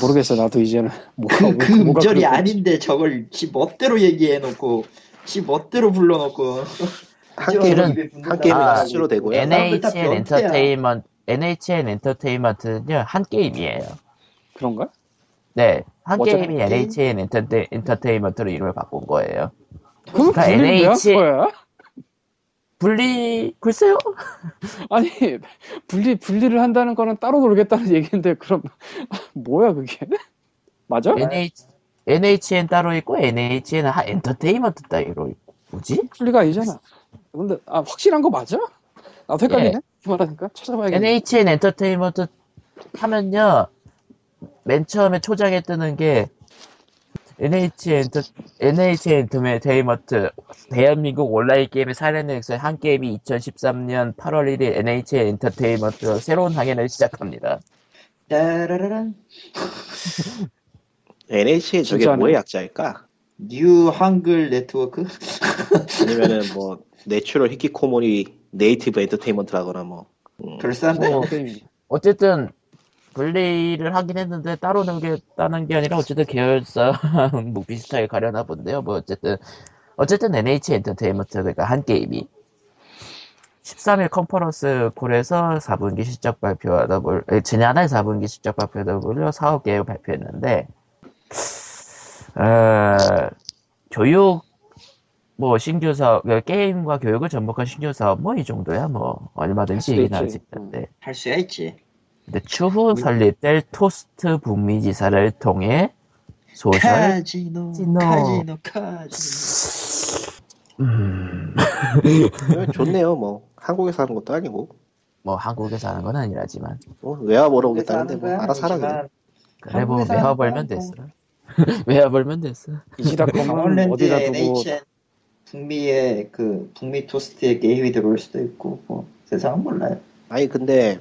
모르겠어 나도 이제는 뭐가 그, 그 뭐가 음절이 그런 건지. 아닌데 저걸 지 멋대로 얘기해놓고 지 멋대로 불러놓고 한저 게임은. 한 게임은 아, 수로 되고요. 사람들 다 NHN. 엔터테인먼트 NHN 엔터테인먼트는요 한 게임이에요. 그런가? 네, 한 게임이 게임? NHN 엔터테, 엔터테인먼트로 이름을 바꾼 거예요. 그럼 그러니까 NH? 분리 글쎄요. 아니 분리 분리를 한다는 거는 따로 놀겠다는 얘기인데 그럼 뭐야 그게? 맞아? NH NHN 따로 있고 NHN은 한 엔터테인먼트 따로 있고 뭐지? 분리가 아니잖아. 근데 아 확실한 거 맞아? 나도 헷갈리네. 예. 그 말하니까 찾아봐야겠네. NHN 엔터테인먼트 하면요 맨 처음에 초장에 뜨는 게 NH 엔터 NH 엔터테인먼트 대한민국 온라인 게임의 사례능에서 한 게임이 2013년 8월 1일 NH 엔터테인먼트 새로운 항해를 시작합니다. 따라라란 NH의 저게. 뭐의 약자일까? new 한글 네트워크 아니면은 뭐 natural 히키코모리 native entertainment라거나 뭐 그럴싸한데 뭐, 게임. 어쨌든 분리를 하긴 했는데 따로 놀겠다는 게 아니라 어쨌든 계열사 뭐 비슷하게 가려나 본데요. 뭐 어쨌든 어쨌든 NH 엔터테인먼트 그러니까 한게임이 13일 컨퍼런스 콜에서 4분기 실적 발표하다 볼 에, 지난해 4분기 실적 발표하다 보려 사업 계획 발표했는데 어, 교육 뭐 신규 사업 그 게임과 교육을 접목한 신규 사업 뭐 이 정도야 뭐 얼마든지 할수 얘기는 할수 있지. 있는데 할 수야 있지. 근데 추후 설립될 토스트 북미 지사를 통해 social 카지노 카지노. 카지노 카지노 음, 어, 좋네요 뭐 한국에서 하는 것도 아니고 뭐 한국에서 하는 건 아니라지만 뭐 외화 보러 오겠다는데 뭐 알아서 하라 그래. 그래 뭐 외화 벌면 건 됐어 외화 벌면 됐어 강원랜드 어디다 두고 북미의 그 북미 토스트에 게임이 들어올 수도 있고 뭐 세상은 몰라요. 아니 근데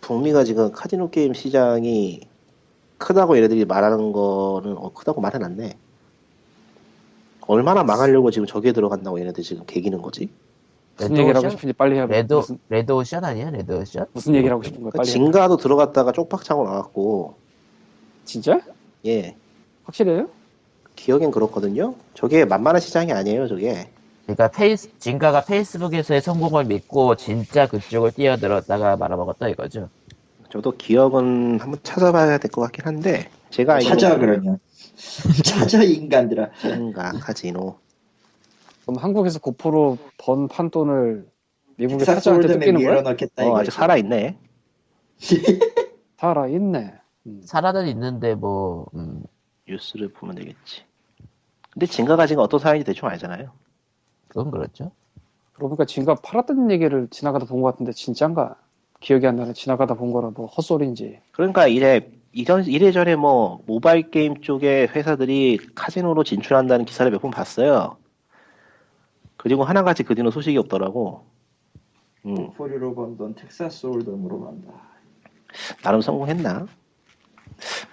북미가 지금 카지노 게임 시장이 크다고 얘네들이 말하는 거는 어, 크다고 말해놨네. 얼마나 망하려고 지금 저기에 들어간다고 얘네들 지금 개기는 거지? 무슨 얘기를 하고? 싶은지 빨리 해봐. 레드, 무슨, 레드 오션 아니야 레드 오션? 무슨 얘기를 하고 싶은 거야? 그러니까 빨리. 진가도 들어갔다가 쪽박차고 나왔고 진짜? 예 확실해요? 기억엔 그렇거든요. 저게 만만한 시장이 아니에요 저게. 그러니까 페이스 진가가 페이스북에서의 성공을 믿고 진짜 그쪽을 뛰어들었다가 말아먹었다 이거죠 저도 기억은 한번 찾아봐야 될 것 같긴 한데 제가 찾아 그러면 찾아 인간들아. 진가 카지노 그럼 한국에서 고프로 번 판 돈을 미국에 텍사스 사자한테 뜯기는 거야? 어, 이거. 아직 살아 있네. 살아 있네. 음. 살아는 있는데 뭐 음, 뉴스를 보면 되겠지. 근데 진가가 지금 어떤 사연인지 대충 알잖아요. 그건 그렇죠 그러고 보니까 진가 팔았다는 얘기를 지나가다 본 것 같은데 진짠가? 기억이 안 나네. 지나가다 본 거라 뭐 헛소리인지. 그러니까 이제 이전 이래저래 뭐 모바일 게임 쪽에 회사들이 카지노로 진출한다는 기사를 몇 번 봤어요. 그리고 하나같이 그 뒤로 소식이 없더라고. 음, 포리로 번돈 텍사스 홀덤으로 간다. 나름 성공했나?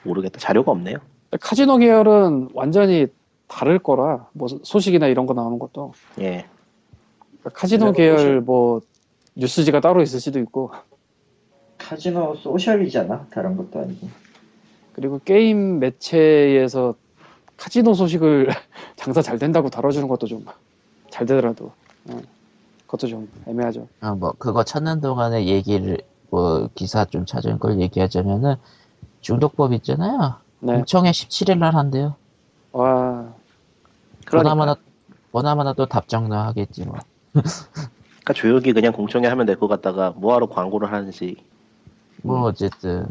모르겠다. 자료가 없네요. 카지노 계열은 완전히 다를 거라 뭐 소식이나 이런 거 나오는 것도 예. 그러니까 카지노 계열 소식- 뭐 뉴스지가 따로 있을 수도 있고 카지노 소셜이잖아. 다른 것도 아니고. 그리고 게임 매체에서 카지노 소식을 장사 잘 된다고 다뤄주는 것도 좀 잘 되더라도 어, 그것도 좀 애매하죠. 아, 뭐, 그거 찾는 동안에 얘기를, 뭐, 기사 좀 찾은 걸 얘기하자면은, 중독법 있잖아요. 네. 공청회 17일 날 한대요. 와. 그러니까. 보나마나 보나마나 또 답정너 하겠지 뭐. 그러니까 조용히 그냥 공청회 하면 될 것 같다가 뭐하러 광고를 하는지 뭐 어쨌든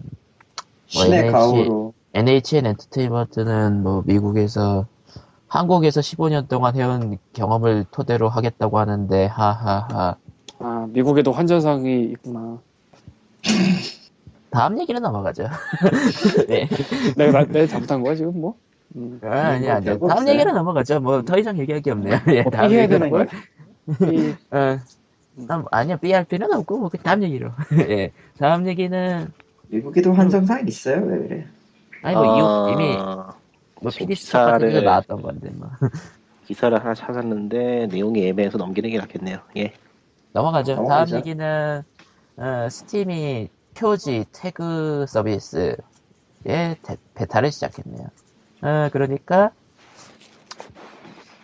뭐 신의 NH 가오로 NHN 엔터테인먼트는 뭐 미국에서 한국에서 15년 동안 해온 경험을 토대로 하겠다고 하는데 하하하. 아, 미국에도 환전상이 있구나. 다음 얘기는 넘어가죠. 네. 내가, 나- 내가 잘못한 거야, 지금 뭐? 음. 아, 아니 아니. 다음 없어요. 얘기는 넘어가죠. 뭐 더 이상 얘기할 게 없네요. 예, 뭐 다음 얘기는 되는 거야? 이- 어, 아, 아니요, 삐할 필요는 없고, 뭐, 그 다음 얘기로. 예. 다음 얘기는, 미국에도 환상상 있어요 왜 그래? 아니, 뭐, 아, 이미, 뭐, 지금 PD 스톱 같은 데서 기사를- 나왔던 건데, 뭐. 기사를 하나 찾았는데 내용이 애매해서 넘기는 게 낫겠네요. 예. 넘어가죠. 넘어가죠. 다음 얘기는, 어, 스팀이 표지 태그 서비스의 대- 베타를 시작했네요. 어, 그러니까,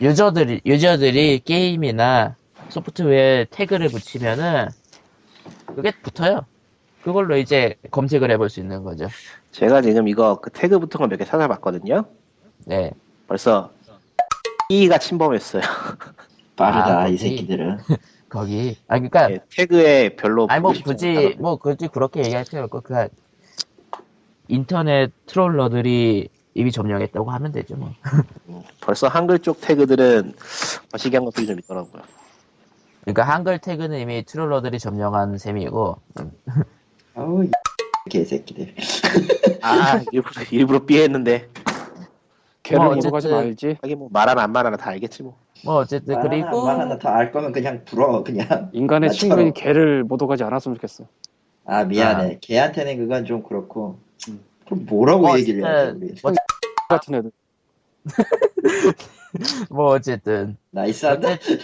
유저들이, 유저들이 게임이나 소프트웨어에 태그를 붙이면은, 그게 붙어요. 그걸로 이제 검색을 해볼 수 있는 거죠. 제가 지금 이거 그 태그 붙은 거 몇 개 찾아봤거든요. 네. 벌써 E가 침범했어요. 빠르다 아, 이. 새끼들은. 거기 아 그러니까 예, 태그에 별로 아니 뭐 굳이. 뭐 굳이 그렇게 얘기할 필요 없고 그 인터넷 트롤러들이 이미 점령했다고 하면 되죠 뭐. 음, 벌써 한글 쪽 태그들은 거시기한 것들이 좀 있더라고요. 그러니까 한글 태그는 이미 트롤러들이 점령한 셈이고 음, 이 개새끼들. 아 일부러 일부러 삐했는데 걔를 뭐 모두 가지 어쨌든- 말지. 하긴 뭐 말하나 안 말하나 다 알겠지 뭐. 뭐 어쨌든 말 하나 그리고 말 하나 더 알 거면 그냥 불어 그냥. 인간의 나처럼. 친구인 개를 모두 가지 않았으면 좋겠어. 아 미안해. 아. 걔한테는 그건 좀 그렇고. 음. 그럼 뭐라고 뭐 얘기를 해야 돼 우리. 뭐, 같은 애들. 뭐 어쨌든 나이스한데? 어쨌든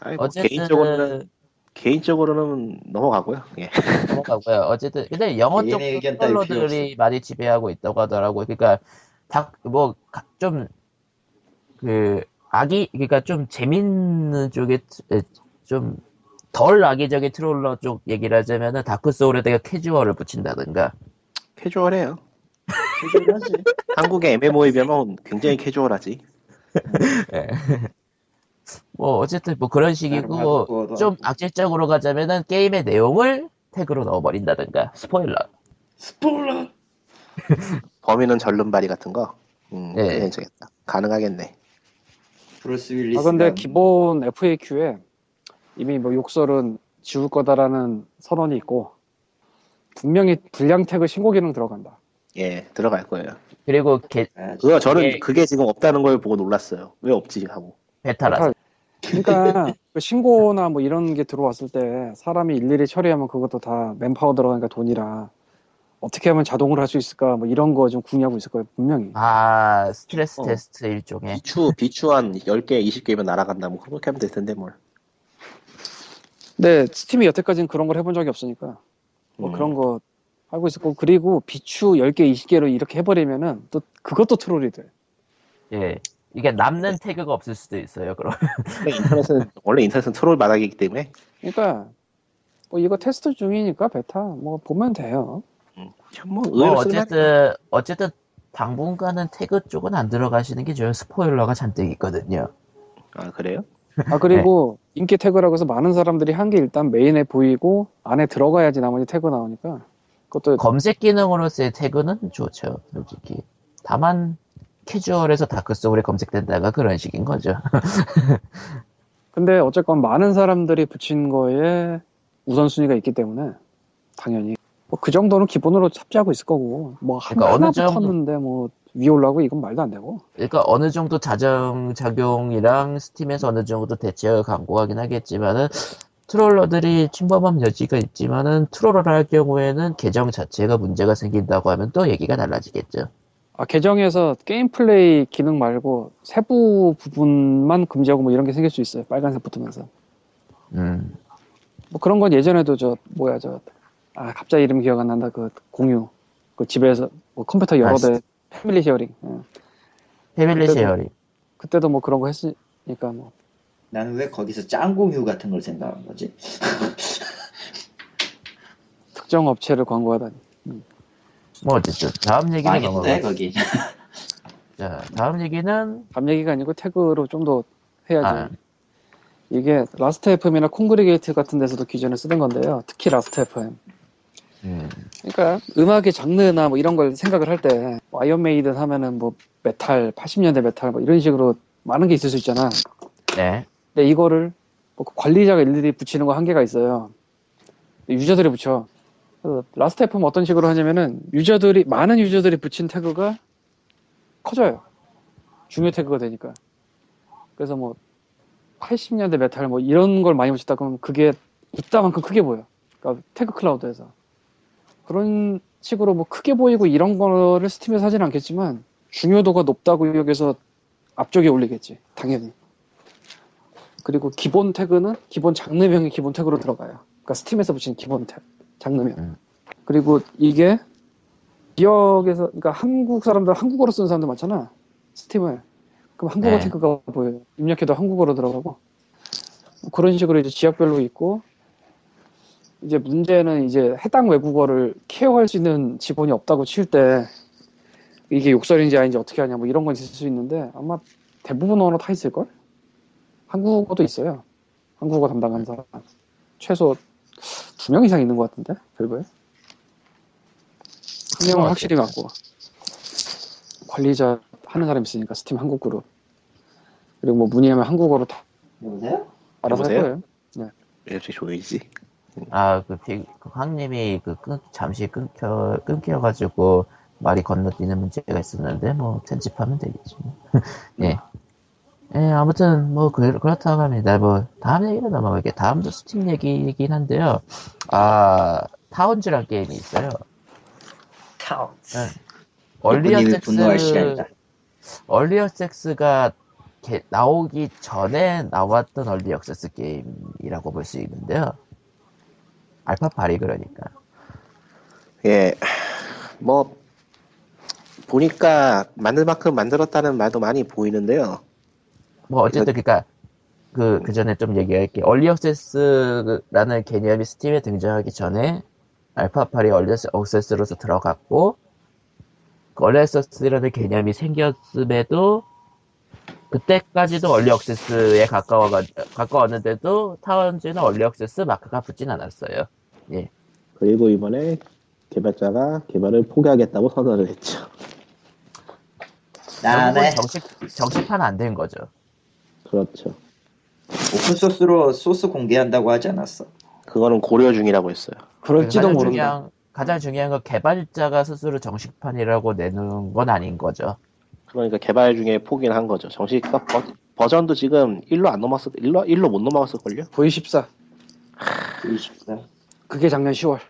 아니, 뭐 어쨌든 개인적으로는 개인적으로는 넘어가고요. 예. 넘어가고요. 어쨌든 근데 영어 쪽 트롤러들이 많이 지배하고 있다고 하더라고요. 그러니까 다뭐좀 그 악이 그러니까 좀 재밌는 쪽에 좀 덜 악의적인 troller 쪽 얘기를 하자면은 다크 소울에다가 캐주얼을 붙인다든가 캐주얼해요. 해결하지. 한국의 MMO에 비하면 굉장히 캐주얼하지. 예. 뭐 어쨌든 뭐 그런 식이고 좀. 악질적으로 가자면은 게임의 내용을 태그로 넣어버린다든가 스포일러 스포일러. 범인은 절름발이 같은 거. 음, 예. 괜찮겠다. 가능하겠네. 브루스 윌리스. 아 근데 기본 FAQ에 이미 뭐 욕설은 지울 거다라는 선언이 있고 분명히 불량 태그 신고 기능 들어간다. 예, 들어갈 거예요. 그리고 게, 아, 그거 저는 예. 그게 지금 없다는 걸 보고 놀랐어요. 왜 없지 하고. 베타라서 그러니까 그 신고나 뭐 이런 게 들어왔을 때 사람이 일일이 처리하면 그것도 다 manpower 들어가니까 돈이라 어떻게 하면 자동으로 할 수 있을까 뭐 이런 거 좀 궁리하고 있을 거예요 분명히. 아 스트레스 어. 테스트 일종의 비추, 비추 한 10개, 20개면 날아간다. 뭐 그렇게 하면 될 텐데 뭘. 근데 스팀이 여태까지는 그런 걸 해본 적이 없으니까 뭐 음. 그런 거 하고 있을 거고 그리고 비추 10개 20개로 이렇게 해버리면은 또 그것도 troll이 돼. 예. 이게 남는 태그가 없을 수도 있어요, 그럼. 원래 인터넷은, 원래 인터넷은 트롤 바닥이기 때문에. 그러니까 뭐 이거 테스트 중이니까 베타 뭐 보면 돼요. 뭐, 뭐. 어쨌든, 어쨌든, 당분간은 태그 쪽은 안 들어가시는 게 좋아요. 스포일러가 잔뜩 있거든요. 아, 그래요? 아 그리고 인기 태그라고 해서 많은 사람들이 한 게 일단 메인에 보이고 안에 들어가야지 나머지 태그 나오니까 그것도 검색 기능으로서의 태그는 좋죠, 솔직히. 다만, 캐주얼에서 다크소울에 검색된다가 그런 식인 거죠. 근데 어쨌건 많은 사람들이 붙인 거에 우선순위가 있기 때문에 당연히 뭐 그 정도는 기본으로 탑재하고 있을 거고 뭐 한, 그러니까 어느 하나 정도- 붙었는데 뭐 위에 올라가고 이건 말도 안 되고 그러니까 어느 정도 자정 작용이랑 스팀에서 어느 정도 대책을 강구하긴 하겠지만은, 트롤러들이 침범한 여지가 있지만은, 트롤을 할 경우에는 계정 자체가 문제가 생긴다고 하면 또 얘기가 달라지겠죠. 아 계정에서 게임 플레이 기능 말고 세부 부분만 금지하고 뭐 이런 게 생길 수 있어요 빨간색 붙으면서 음. 뭐 그런 건 예전에도 저 뭐야 저 아 갑자기 이름 기억 안 난다 그 공유 그 집에서 뭐 컴퓨터 여러 아, 대 family sharing 예. family 그때도- sharing. 그때도 뭐 그런 거 했으니까 뭐 나는 왜 거기서 짱공유 같은 걸 생각한 거지? 특정 업체를 광고하다니 뭐 어쨌든 다음 얘기는 넘어가. 거기. 자, 다음 얘기는 밤 얘기가 아니고 태그로 좀 더 해야지. 아. 이게 라스트 FM이나 콩그리게이트 같은 데서도 기존에 쓰던 건데요. 특히 라스트 FM. 음, 그러니까 음악의 장르나 뭐 이런 걸 생각을 할 때 아이언 메이든 하면은 뭐 메탈, 80년대 메탈 뭐 이런 식으로 많은 게 있을 수 있잖아. 네, 근데 이거를 뭐 관리자가 일일이 붙이는 거 한계가 있어요. 유저들이 붙여. 그래서 라스트 FM 어떤 식으로 하냐면은 유저들이 많은 유저들이 붙인 태그가 커져요. 중요 태그가 되니까. 그래서 뭐 80년대 메탈 뭐 이런 걸 많이 붙였다 그러면 그게 이따만큼 크게 보여. 그러니까 tag cloud에서. 그런 식으로 뭐 크게 보이고 이런 거를 스팀에서 하진 않겠지만 중요도가 높다고 여기서 앞쪽에 올리겠지. 당연히. 그리고 기본 태그는 기본 장르명의 기본 태그로 들어가요. 그러니까 스팀에서 붙인 기본 태그, 장르명. 음. 그리고 이게 지역에서, 그러니까 한국 사람들 한국어로 쓰는 사람들 많잖아. 스팀을. 그럼 한국어 네. 태그가 보여요. 입력해도 한국어로 들어가고. 그런 식으로 이제 지역별로 있고, 이제 문제는 이제 해당 외국어를 케어할 수 있는 직원이 없다고 칠 때, 이게 욕설인지 아닌지 어떻게 하냐, 뭐 이런 건 있을 수 있는데, 아마 대부분 언어 다 있을걸? 한국어도 있어요. 한국어 담당하는 사람. 최소 두 명 이상 있는 것 같은데, 밸브에. 한 명은 확실히 갖고. 관리자 하는 사람 있으니까, 스팀 한국 그룹. 그리고 뭐 문의하면 한국어로 다 여보세요? 알아서 할? 거예요. 왜 이렇게 조용이지? 아, 그, 피, 그 황님이 그 끊, 잠시 끊겨, 끊겨가지고 말이 건너뛰는 문제가 있었는데, 뭐, 편집하면 되겠지. 뭐. 예. 예, 아무튼, 뭐, 그, 그렇다고 합니다. 뭐, 다음 얘기로 넘어갈게요. 다음도 스팀 얘기이긴 한데요. 아, 타운즈란 게임이 있어요. 타운. 네. early 이분이 분노할 시간이다. access, early access가 게- 나오기 전에 나왔던 early access 게임이라고 볼 수 있는데요. 알파파리 그러니까. 예, 뭐 보니까 만들 만큼 만들었다는 말도 많이 보이는데요. 뭐 어쨌든 그니까 그, 그 전에 좀 얘기할게. 얼리 액세스라는 개념이 스팀에 등장하기 전에 알파파리 얼리 액세스로서 들어갔고 그 얼리 액세스라는 개념이 생겼음에도 그때까지도 얼리 액세스에 가까워 가까웠는데도 타운즈는 얼리 액세스 마크가 붙진 않았어요. 그리고 이번에 개발자가 개발을 포기하겠다고 선언을 했죠. 나네. 결국은 정식 정식판 안 된 거죠. 그렇죠. 오픈 소스로 소스 공개한다고 하지 않았어? 그거는 고려 중이라고 했어요. 그럴지도 가장 모른다. 중요한 가장 중요한 건 개발자가 스스로 정식판이라고 내는 건 아닌 거죠. 그러니까 개발 중에 포기를 한 거죠. 정식 버, 버전도 지금 1로 안 넘었을 1로 1로 못 넘어갔을 걸요? V14. 24. 그게 작년 10월.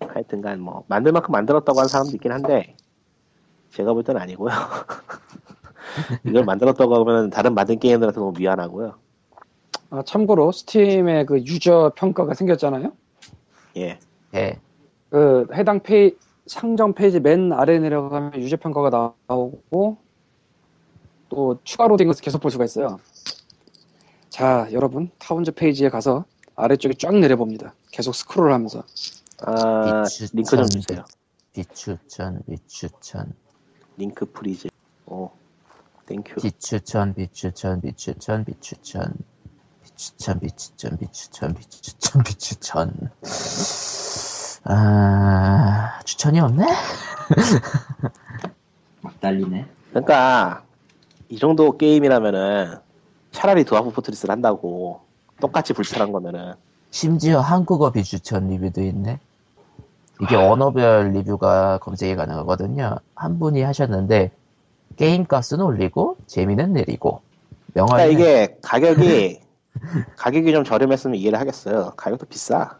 하여튼간 뭐 만들 만큼 만들었다고 하는 사람도 있긴 한데 제가 볼 때는 아니고요. 이걸 만들었다고 하면 다른 만든 게임들한테 너무 미안하고요. 아, 참고로 스팀에 그 유저 평가가 생겼잖아요. 예. 예. 그 해당 페이 상점 페이지 맨 아래 내려가면 유저 평가가 나오고 또 추가로 된 것을 계속 볼 수가 있어요. 자, 여러분 타운즈 페이지에 가서 아래쪽에 쫙 내려봅니다. 계속 스크롤하면서 아 비추천, 링크 좀 주세요. 비추천, 비추천, 링크 please. 오, thank you. 비추천, 비추천, 비추천, 비추천, 비추천, 비추천, 비추천, 비추천, 비추천. 아, 추천이 없네? 막 달리네. 그러니까 이 정도 게임이라면은 차라리 드와프 포트리스를 한다고 똑같이 불편한 거면은 심지어 한국어 비추천 리뷰도 있네. 이게 언어별 리뷰가 검색이 가능하거든요. 한 분이 하셨는데 게임 값은 올리고 재미는 내리고 그러니까 명언이 이게 가격이 가격이 좀 저렴했으면 이해를 하겠어요. 가격도 비싸.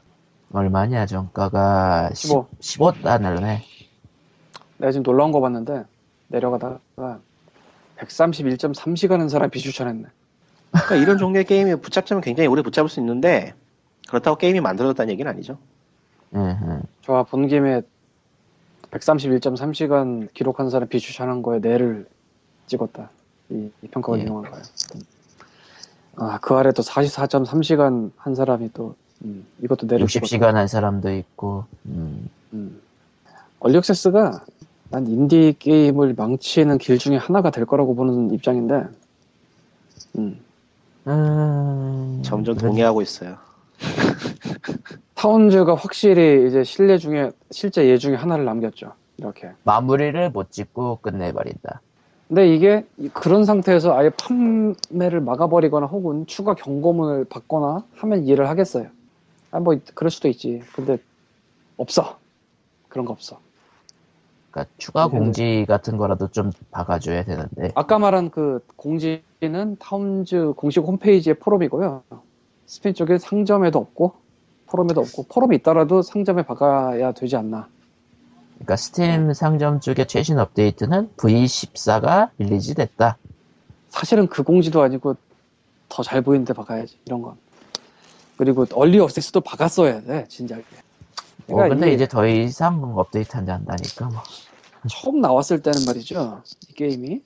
얼마냐 정가가 15. 15달러네. 내가 지금 놀라운 거 봤는데 내려가다가 131.3시간 한 사람이 비추천했네. 그러니까 이런 종류의 게임이 붙잡자면 굉장히 오래 붙잡을 수 있는데 그렇다고 게임이 만들어졌다는 얘기는 아니죠. 음, 저본 김에 131.3시간 기록한 사람 비추천한 거에 내를 찍었다. 이, 이 평가가 예. 유용한 거예요. 아, 그 아래 또 44.3시간 한 사람이 또, 음, 이것도 내를 찍었다. 60시간 한 사람도 있고, 음, 음. 얼리액세스가 난 인디 게임을 망치는 길 중에 하나가 될 거라고 보는 입장인데, 음, 음... 점점 동의하고 있어요. 타운즈가 확실히 이제 실내 중에 실제 예 중에 하나를 남겼죠. 이렇게. 마무리를 못 짓고 끝내버린다. 근데 이게 이- 그런 상태에서 아예 판매를 막아버리거나 혹은 추가 경고문을 받거나 하면 이해를 하겠어요. 아, 뭐, 그럴 수도 있지. 근데, 없어. 그런 거 없어. 그러니까 추가 네. 공지 같은 거라도 좀 박아줘야 되는데. 아까 말한 그 공지 는 타운즈 공식 홈페이지의 포럼이고요. 스페인 쪽에 상점에도 없고, 포럼에도 없고, 포럼이 있더라도 상점에 박아야 되지 않나. 그러니까 스팀 상점 쪽의 최신 업데이트는 V14가 release 됐다. 사실은 그 공지도 아니고 더 잘 보이는데 박아야지, 이런 건. 그리고 early access도 박았어야 돼, 진작에. 뭐 그러니까 근데 이게- 이제 더 이상 업데이트 한지 한다니까 뭐. 처음 나왔을 때는 말이죠. 이 게임이.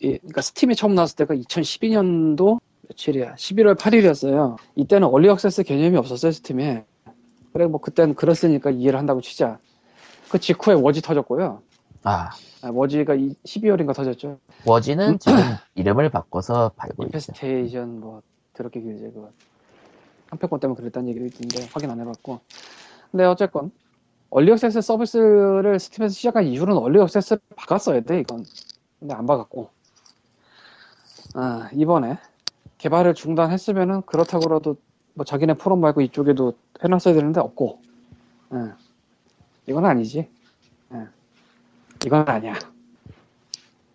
이, 그러니까 스팀이 처음 나왔을 때가 2012년도 며칠이야. 11월 8일이었어요. 이때는 early access 개념이 없었어요, Steam에. 그래, 뭐 그때는 그랬으니까 이해를 한다고 치자. 그 직후에 WarZ 터졌고요. 아 아, WarZ가 12월인가 터졌죠. WarZ는 지금 이름을 바꿔서 팔고 있어. Infestation 뭐 더럽게 길지 그거. 상표권 때문에 그랬다는 얘기도 있는데 확인 안 해봤고. 근데 어쨌건 early access 서비스를 Steam에서 시작한 이후로는 early access를 박았어야 돼 이건. 근데 안 박았고. 아 이번에 개발을 중단했으면은 그렇다고라도 뭐 자기네 포럼 말고 이쪽에도 해놨어야 되는데 없고. 예. 이건 아니지. 예. 이건 아니야.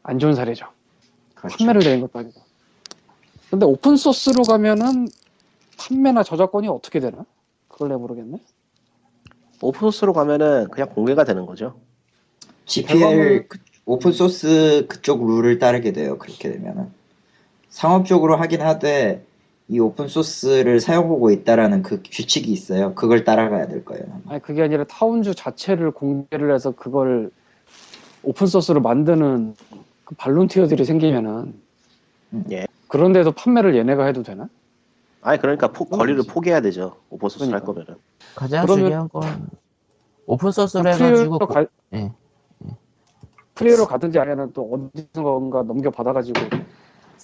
안 좋은 사례죠. 그렇죠. 판매를 내는 것도 아니고. 근데 오픈 소스로 가면은 판매나 저작권이 어떻게 되나? 그걸 내가 모르겠네. 오픈소스로 가면은 그냥 공개가 되는 거죠. GPL 그- open source 그쪽 룰을 따르게 돼요. 그렇게 되면은 상업적으로 하긴 하되 이 open source를 사용하고 있다라는 그 규칙이 있어요. 그걸 따라가야 될 거예요. 아마. 아니 그게 아니라 Towns 자체를 공개를 해서 그걸 open source로 만드는 그 volunteer들이 생기면은 예. 그런데도 판매를 얘네가 해도 되나? 아니 그러니까 포- 거리를? 포기해야 되죠. open source 할 그러니까. 거면은. 가장 중요한 건 open source로 free로 해가지고 고- 가, 예. free로 가든지 아니면 또 어디선가 넘겨 받아가지고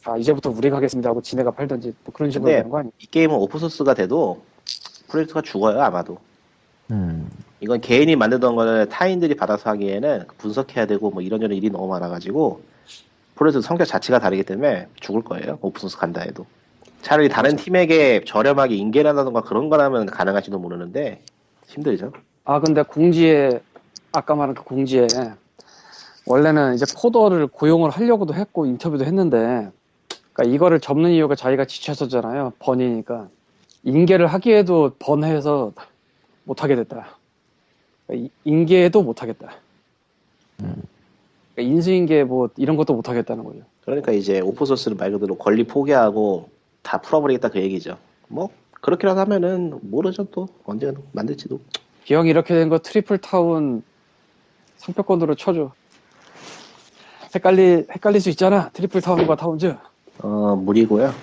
아 이제부터 우리가 하겠습니다 하고 지네가 팔든지 뭐 그런 식으로 되는 거 아니야? 이 게임은 open source가 돼도 프로젝트가 죽어요 아마도. 음, 이건 개인이 만들던 거는 타인들이 받아서 하기에는 분석해야 되고 뭐 이런저런 일이 너무 많아가지고 프로젝트 성격 자체가 다르기 때문에 죽을 거예요 open source 간다 해도 차라리 다른 팀에게 저렴하게 인계를 한다던가 그런 거라면 가능할지도 모르는데 힘들죠 아 근데 공지에 아까 말한 그 공지에 원래는 이제 코더를 고용을 하려고도 했고 인터뷰도 했는데 그러니까 이거를 접는 이유가 자기가 지쳤었잖아요. 번이니까. 인계를 하기에도 번해서 못하게 됐다. 그러니까 이- 인계도 못하겠다. 음. 그러니까 인수인계 뭐 이런 것도 못하겠다는 거죠. 그러니까 이제 open source를 말 그대로 권리 포기하고 다 풀어버리겠다 그 얘기죠. 뭐 그렇게라도 하면은 모르죠 또. 언제 만들지도. 기왕 이렇게 된 거 Triple Town 상표권으로 쳐줘. 헷갈리 헷갈릴 수 있잖아. Triple Town과 Towns 어 무리고요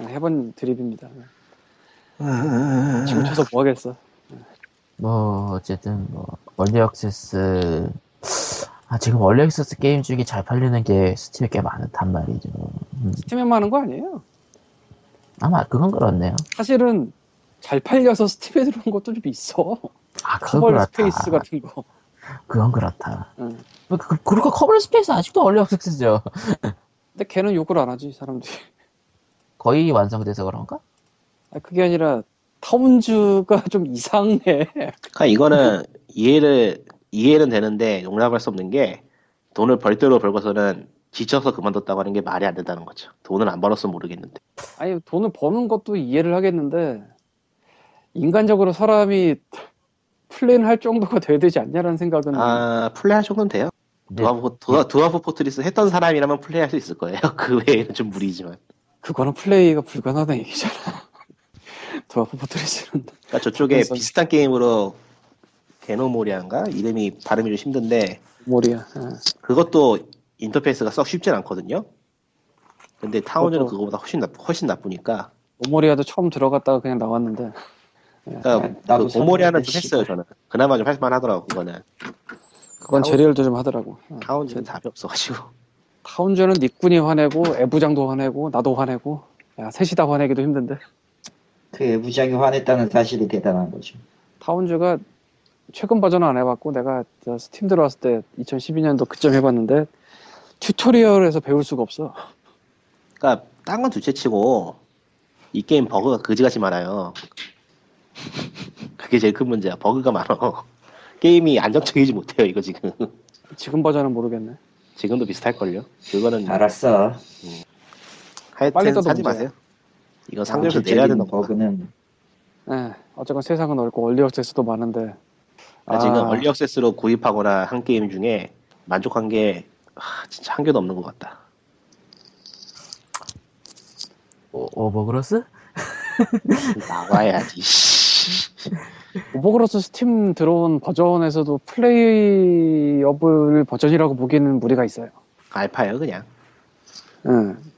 해본 드립입니다. 지금 쳐서 뭐 하겠어? 뭐 어쨌든 뭐 early access 아 지금 early access 게임 중에 잘 팔리는 게 Steam에 꽤 많단 말이죠. 음, Steam에만 하는 거 아니에요? 아마 그건 그렇네요. 사실은 잘 팔려서 Steam에 들어온 것도 좀 있어. 아 그건 그렇다. Space 같은 거. 그건 그렇다. 응. 그, 그, 그리고 Kerbal Space 아직도 early access죠. 근데 걔는 욕을 안 하지 사람들이. 거의 완성돼서 그런가? 아, 그게 아니라 Towns가 좀 이상해. 그러니까 이거는 이해를 이해는 되는데 용납할 수 없는 게 돈을 벌대로 벌고서는 지쳐서 그만뒀다고 하는 게 말이 안 된다는 거죠. 돈을 안 벌었으면 모르겠는데. 아니 돈을 버는 것도 이해를 하겠는데 인간적으로 사람이 플레이를 할 정도가 돼야 되지 않냐라는 생각은 아 플레이할 정도는 돼요. Dwarf Dwa- Dwarf Fortress 했던 사람이라면 플레이할 수 있을 거예요. 그 외에는 좀 무리지만. 그거는 플레이가 불가능하다는 얘기잖아. Dwarf Fortress는 그러니까 저쪽에 그래서- 비슷한 게임으로 게노모리안가 이름이 발음이 좀 힘든데 몰이야. 예. 그것도 인터페이스가 썩 쉽진 않거든요. 근데 타운즈는 그것도- 그거보다 훨씬 나 훨씬 나쁘니까. 오모리아도 처음 들어갔다가 그냥 나왔는데 그러니까 나도 그 고모리안은 좀. 했어요 저는. 그나마 좀 할만 하더라고 그거는. 그건 제리얼도 좀 하더라고. 어. 타운즈는 답이 없어가지고. 타운즈는 닉군이 화내고 애부장도 화내고 나도 화내고 야 셋이 다 화내기도 힘든데 그 애부장이 화냈다는 사실이 대단한 거죠. Towns가 최근 버전은 안 해봤고 내가 저 스팀 들어왔을 때 2012년도 그쯤 해봤는데 tutorial에서 배울 수가 없어. 그러니까 딴 건 둘째치고 이 게임 버그가 그지같이 많아요. 그게 제일 큰 문제야. 버그가 많아. 게임이 안정적이지 못해요. 이거 지금. 지금 버전은 모르겠네. 지금도 비슷할걸요. 그거는 알았어. 빨리 하여튼 떠도 사지 문제야. 마세요. 이건 상점에서 내려야 된다. 버그는 예, 어쨌건 세상은 넓고 early access도 많은데 나 지금 얼리 액세스로 구입하거나 한 게임 중에 만족한 게 하, 진짜 한 개도 없는 것 같다. 오, Overgrowth? 나와야지. 씨. Overgrowth Steam 들어온 버전에서도 playable 버전이라고 보기에는 무리가 있어요. 알파예요 그냥. 예,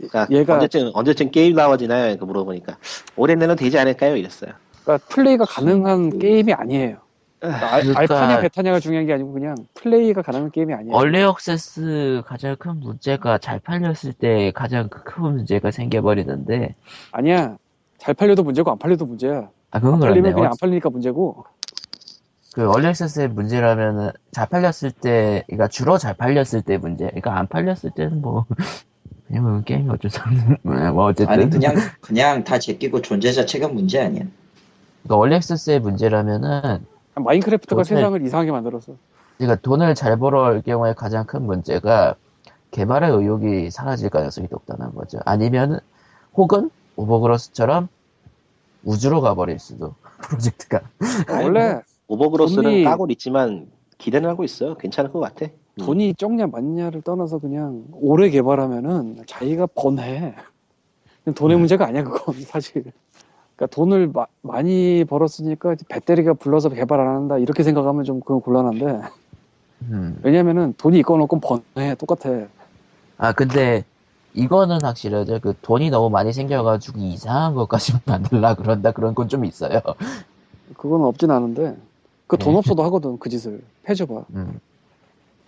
그러니까 얘가- 언제쯤 언제쯤 게임 나와지나요? 이렇게 물어보니까 올해 내는 되지 않을까요? 이랬어요. 그러니까 플레이가 가능한 게임이 아니에요. 그러니까 알- 그러니까- 알파냐 베타냐가 중요한 게 아니고 그냥 플레이가 가능한 게임이 아니에요. 얼리 액세스 가장 큰 문제가 잘 팔렸을 때 가장 큰 문제가 생겨버리는데 아니야. 잘 팔려도 문제고 안 팔려도 문제야. 아 그건 안 그렇네 팔리면 그냥 안 팔리니까 문제고. 그 early access의 문제라면은 잘 팔렸을 때 그러니까 주로 잘 팔렸을 때 문제 그러니까 안 팔렸을 때는 뭐 그냥 뭐 게임이 어쩔 수 없는 뭐 어쨌든 아니 그냥 그냥 다 제끼고 존재 자체가 문제 아니야. 그러니까 early access의 문제라면은 Minecraft가 도대체- 세상을 이상하게 만들었어. 그러니까 돈을 잘 벌어올 경우에 가장 큰 문제가 개발의 의욕이 사라질 가능성이 높다는 거죠. 아니면 혹은 Overgrowth처럼 우주로 가버릴 수도 프로젝트가 원래 Overgrowth는 돈이- 까고 있지만 기대는 하고 있어요. 괜찮을 것 같아. 음. 돈이 적냐 많냐를 떠나서 그냥 오래 개발하면은 자기가 변해. 돈의 음. 문제가 아니야 그건 사실. 그러니까 돈을 마- 많이 벌었으니까 배터리가 불러서 개발 안 한다 이렇게 생각하면 좀 그건 곤란한데 음. 왜냐면은 돈이 있건 없건 번해 똑같아. 아 근데 이거는 확실하죠. 그 돈이 너무 많이 생겨가지고 이상한 것까지 만들라 그런다 그런 건 좀 있어요. 그건 없진 않은데 그돈 네. 없어도 하거든 그 짓을 해줘봐. 음.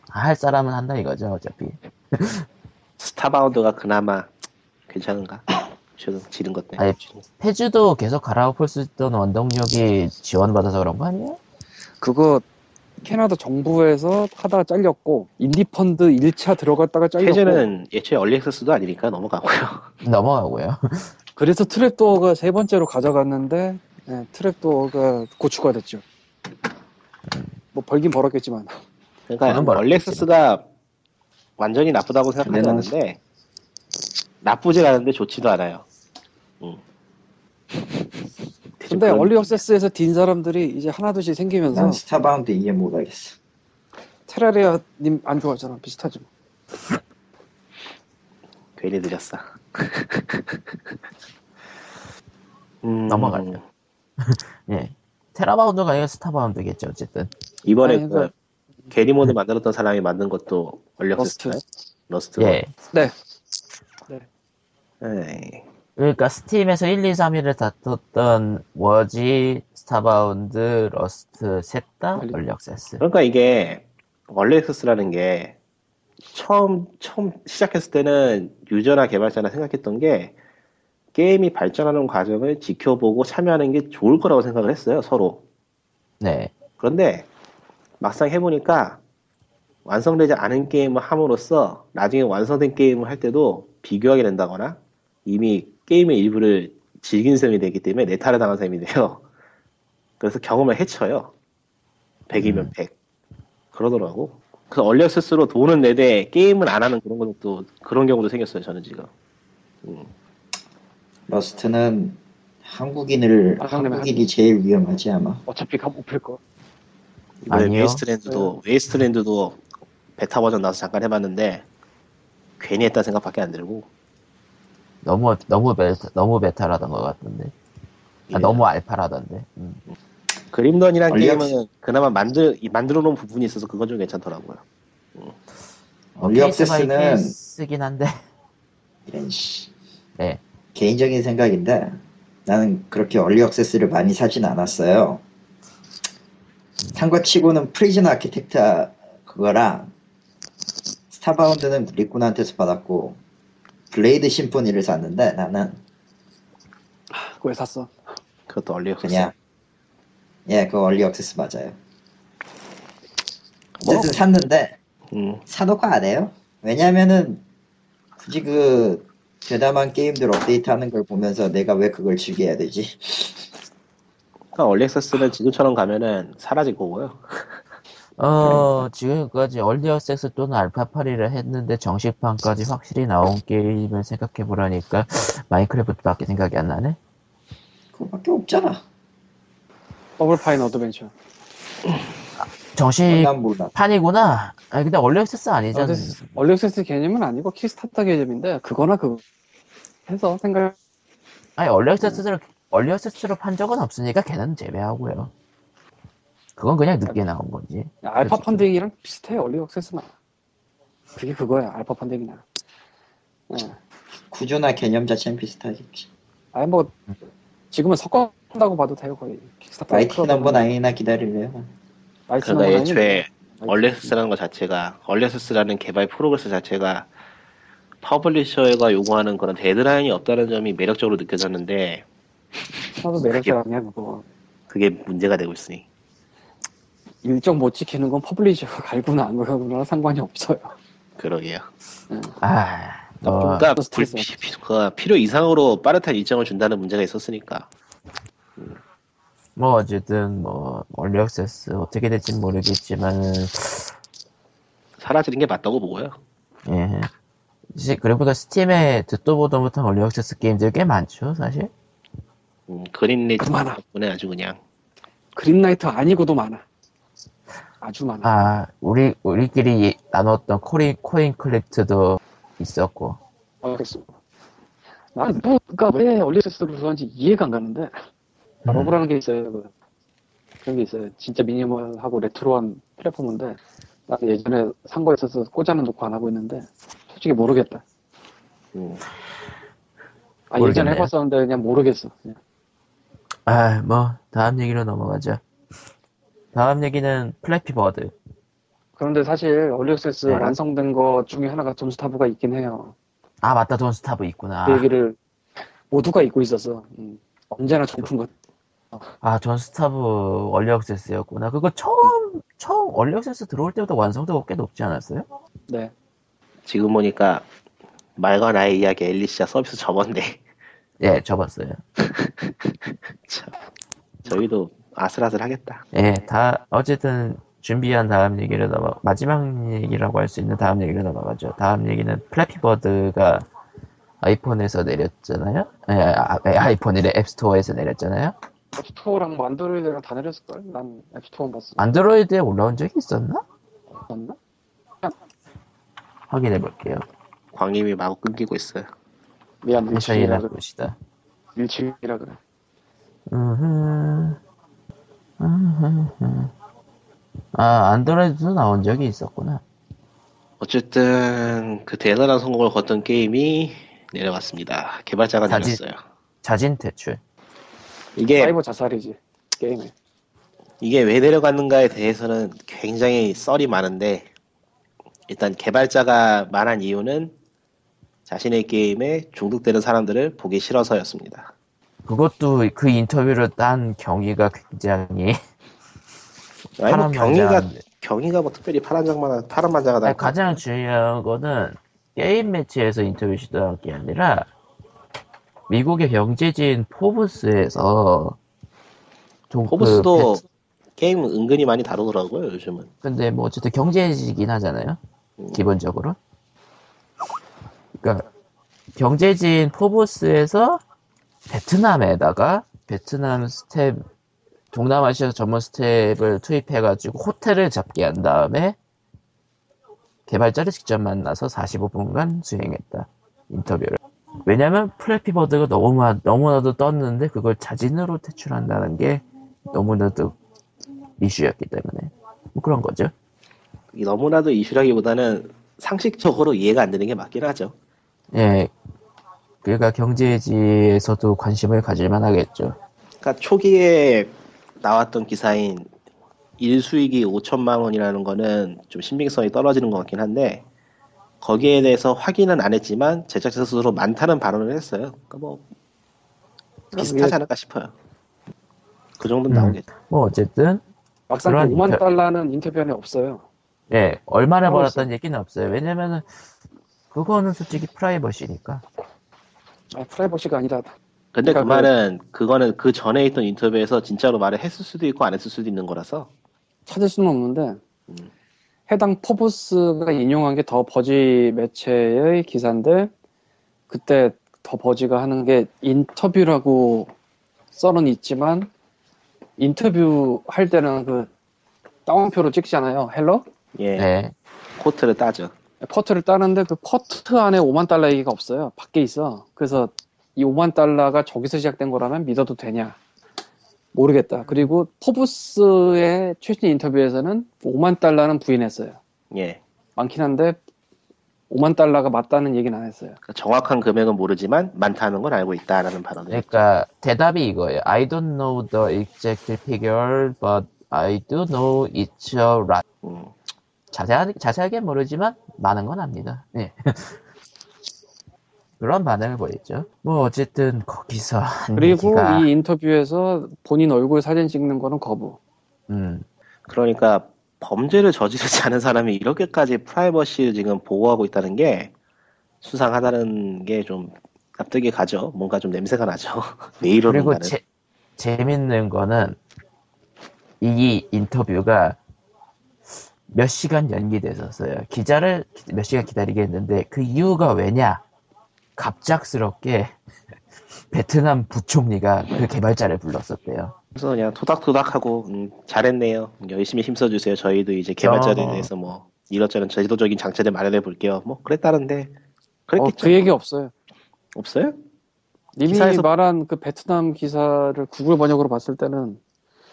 할 사람은 한다 이거죠 어차피. Starbound가 그나마 괜찮은가? 지금 지른 것 때문에. 아니, Fez도 계속 갈아엎을 수 있던 원동력이 지원받아서 그런 거 아니에요? 그거 캐나다 정부에서 하다가 잘렸고 Indie Fund 1차 들어갔다가 잘렸고 Fez는 애초에 early access도 아니니까 넘어가고요. 넘어가고요. 그래서 Trapdoor가 세 번째로 가져갔는데 예, Trapdoor가 고추가 됐죠. 뭐 벌긴 벌었겠지만 그러니까 access가 완전히 나쁘다고 생각하지 저는- 않는데 나쁘진 않은데 좋지도 않아요. 음. 근데 early access에서 딘 사람들이 이제 하나둘씩 생기면서 난 Starbound 이해 못하겠어. Terraria 님 안 좋아하잖아 비슷하죠. 괜히 느렸어. 음, 넘어가죠. 예. Terrabound가 아니라 Starbound겠죠 어쨌든. 이번에 아니, 그 그러니까- Garry's Mod 만들었던 사람이 만든 것도 early Rust. access인가요? Rust. 예. 네. 에이. 그러니까 Steam에서 1, 2, 3위를 다퉜던 DayZ, Starbound, Rust 셋 다 early access. 그러니까 이게 early access라는 게 처음 처음 시작했을 때는 유저나 개발자나 생각했던 게 게임이 발전하는 과정을 지켜보고 참여하는 게 좋을 거라고 생각을 했어요 서로. 네. 그런데 막상 해보니까 완성되지 않은 게임을 함으로써 나중에 완성된 게임을 할 때도 비교하게 된다거나 이미 게임의 일부를 즐긴 셈이 되기 때문에 내탈을 당한 셈이 돼요. 그래서 경험을 해쳐요. 100이면 음. 100. 그러더라고. 그 얼리액세스로 돈은 내되 게임은 안 하는 그런 것도 그런 경우도 생겼어요. 저는 지금. 음. Rust는 한국인을 아, 한국인이 제일 위험하지 아마. 어차피 가못필 거. 이번에 아니요. Wasteland도 Wasteland도 베타 버전 나와서 잠깐 해봤는데 괜히 했다 생각밖에 안 들고 너무 너무 베타 너무 베타라던 것 같던데. 아, 예. 너무 알파라던데. 음. Grim Dawn이란 early 게임은 그나마 만들 이- 만들어 놓은 부분이 있어서 그건 좀 괜찮더라고요. early case by access는 case긴 한데. 이런 씨. 네. 개인적인 생각인데 나는 그렇게 early access를 많이 사진 않았어요. 산거 치고는 Prison Architect 그거랑 Starbound는 리꾼한테서 받았고 Blade Symphony를 샀는데 나는 그거 왜 샀어? 그것도 early access. 그냥 예 그거 early access 맞아요 뭐? 어쨌든 샀는데 음, 사놓고 안 해요 왜냐면은 굳이 그 대담한 게임들 업데이트하는 걸 보면서 내가 왜 그걸 즐겨야 되지 그러니까 얼리 액세스는 지금처럼 가면은 사라질 거고요. 어, 지금까지 얼리 어섹스 또는 알파파리를 했는데 정식판까지 확실히 나온 게임을 생각해보라니까 마인크래프트밖에 생각이 안 나네? 그거밖에 없잖아 Double Fine Adventure. 정식판이구나. 아니, 근데 early access 아니잖아. early access 개념은 아니고 Kickstarter 개념인데 그거나 그거 해서 생각 아니, 얼리 어섹스를, 얼리 어섹스로 판 적은 없으니까 걔는 제외하고요. 그건 그냥 늦게 나온 거지. 알파. 펀딩이랑 비슷해 early access나. 그게 그거야 알파 펀딩이나. 예. 구조나 개념 자체는 비슷하겠지 아니 뭐 지금은 섞어한다고 봐도 돼요 거의. 마이티 넘버 나인이나 기다릴래요 그러니까 넘버 애초에 access라는 것 자체가 early access라는 개발 progress 자체가 publisher가 요구하는 그런 데드라인이 없다는 점이 매력적으로 느껴졌는데 나도 매력이 아니야 그거. 그게 문제가 되고 있으니 일정 못 지키는 건 publisher가 갈구나 안 갈구나 상관이 없어요. 그러게요. 아, 뭐, 그러니까 또 불- 스트레스 피- 그 필요 이상으로 빠듯한 일정을 준다는 문제가 있었으니까 뭐, 어쨌든, 뭐, 얼리 어섹스 어떻게 될지 모르겠지만, 사라지는 게 맞다고 보고요. 예. 시- 그리고 스팀에 듣도 보도 못한 얼리 어섹스 게임들 꽤 많죠, 사실. 음, 그만하. 덕분에 아주 그냥 그린라이트 아니고도 많아. 아주 많아. 아, 우리, 우리끼리 나눴던 Coin, Coin Crypt도 있었고. 알겠어. 난 뭐, 그니까 왜 early access를 좋아하는지 이해가 안 가는데, 음. LOVE라는 게 있어요. 그, 그런 게 있어요. 진짜 미니멀하고 레트로한 플랫폼인데, 나는 예전에 산 거 있어서 꽂아는 놓고 안 하고 있는데, 솔직히 모르겠다. 음, 아, 예전에 모르겠네요. 해봤었는데 그냥 모르겠어. 그냥. 아, 뭐, 다음 얘기로 넘어가죠. 다음 얘기는 Flappy Bird. 그런데 사실 early access 네. 완성된 것 중에 하나가 Don't Starve가 있긴 해요. 아, 맞다, Don't Starve 있구나. 그 얘기를 모두가 잊고 있었어. 음. 언제나 정품 같 아, Don't Starve early access였구나. 그거 처음, 처음 early access 들어올 때부터 완성도가 꽤 높지 않았어요? 네. 지금 보니까 말과 나의 이야기 엘리시아 서비스 접었네. 예, 접었어요. 참, 저희도 아슬아슬 하겠다. 예, 다, 어쨌든, 준비한 다음 얘기를 넘어, 마지막 얘기라고 할 수 있는 다음 얘기를 넘어가죠. 다음 얘기는 플래피 버드가 아이폰에서 내렸잖아요? 예, 아, 예, 아이폰이래, 앱스토어에서 내렸잖아요? 앱스토어랑 뭐 안드로이드랑 다 내렸을걸? 난 앱스토어만 봤어. 안드로이드에 올라온 적이 있었나? 맞나? 확인해 볼게요. 광님이 마구 끊기고 있어요. 미안, 회사이나 1층이라 그래. 봅시다. 1층이라 그래. 음흠. 아, 안드로이드도 나온 적이 있었구나. 어쨌든 그 대단한 성공을 거둔 게임이 내려갔습니다. 개발자가 자진- 내렸어요. 자진 퇴출. 이게 사이버 자살이지, 게임에. 이게 왜 내려갔는가에 대해서는 굉장히 썰이 많은데 일단 개발자가 말한 이유는 자신의 게임에 중독되는 사람들을 보기 싫어서였습니다. 그것도 그 인터뷰를 딴 경위가 굉장히 아니 뭐 경위가. 경위가 뭐 특별히 파란 장만 파란만장하다. 아니, 가장 중요한 거는 게임 매체에서 인터뷰 시도한 게 아니라 미국의 경제지인 포브스에서 좀그 포브스도 배- 게임 은근히 많이 다루더라고요 요즘은. 근데 뭐 어쨌든 경제지긴 하잖아요. 음. 기본적으로. 그러니까 경제지인 포브스에서 베트남에다가 베트남 스태프 동남아시아 전문 스태프를 투입해가지고 호텔을 잡게 한 다음에 개발자를 직접 만나서 45분간 수행했다 인터뷰를. 왜냐면 Flappy Bird가 너무 너무나도 떴는데 그걸 자진으로 퇴출한다는 게 너무나도 이슈였기 때문에 뭐 그런 거죠. 이 너무나도 이슈라기보다는 상식적으로 이해가 안 되는 게 맞긴 하죠. 예. 그러니까 경제지에서도 관심을 가질 만하겠죠. 그러니까 초기에 나왔던 기사인 일수익이 5천만 원이라는 거는 좀 신빙성이 떨어지는 것 같긴 한데 거기에 대해서 확인은 안 했지만 제작자 스스로 많다는 발언을 했어요. 그러니까 뭐 비슷하지 않을까 싶어요. 그 정도는 음. 나오겠죠. 뭐 어쨌든 막상 그런 5만 인터- 달러는 인터뷰 안에 없어요. 예 얼마나 벌었다는 얘기는 없어요. 왜냐면은 그거는 솔직히 프라이버시니까. 아, 프라이버시가 아니라 근데 그 그- 말은 그거는 그 전에 있던 인터뷰에서 진짜로 말을 했을 수도 있고 안 했을 수도 있는 거라서 찾을 수는 없는데 음. 해당 포브스가 인용한 게 더 버지 매체의 기사인데 그때 The Verge가 하는 게 인터뷰라고 써는 있지만 인터뷰 할 때는 그 따옴표로 찍잖아요. hello 예 네. quote를 따죠. quote를 따는데 그 quote 안에 5만 달러 얘기가 없어요. 밖에 있어. 그래서 이 5만 달러가 저기서 시작된 거라면 믿어도 되냐? 모르겠다. 그리고 포브스의 최신 인터뷰에서는 5만 달러는 부인했어요. 예 많긴 한데 5만 달러가 맞다는 얘기는 안 했어요. 그러니까 정확한 금액은 모르지만 많다는 건 알고 있다라는 발언을 그러니까 대답이 이거예요. I don't know the exact figure, but I do know it's a lot. 음. 자세하게, 자세하게 모르지만 많은 건 압니다. 예. 그런 반응을 보였죠. 뭐 어쨌든 거기서 한 그리고 얘기가 이 인터뷰에서 본인 얼굴 사진 찍는 거는 거부. 음, 그러니까 범죄를 저지르지 않은 사람이 이렇게까지 프라이버시를 지금 보호하고 있다는 게 수상하다는 게 좀 납득이 가죠. 뭔가 좀 냄새가 나죠. 왜 그리고 이러는가는. 제, 재밌는 거는 이 인터뷰가 몇 시간 연기됐었어요. 기자를 몇 시간 기다리게 했는데 그 이유가 왜냐? 갑작스럽게 베트남 부총리가 그 개발자를 불렀었대요. 그래서 그냥 토닥토닥하고 음, 잘했네요. 열심히 힘써주세요. 저희도 이제 개발자들에 어. 대해서 뭐 이것저것 제도적인 장치들 마련해 볼게요. 뭐 그랬다는데 어, 그랬겠죠. 그 얘기 없어요. 없어요? 님이 기사에서- 말한 그 베트남 기사를 구글 번역으로 봤을 때는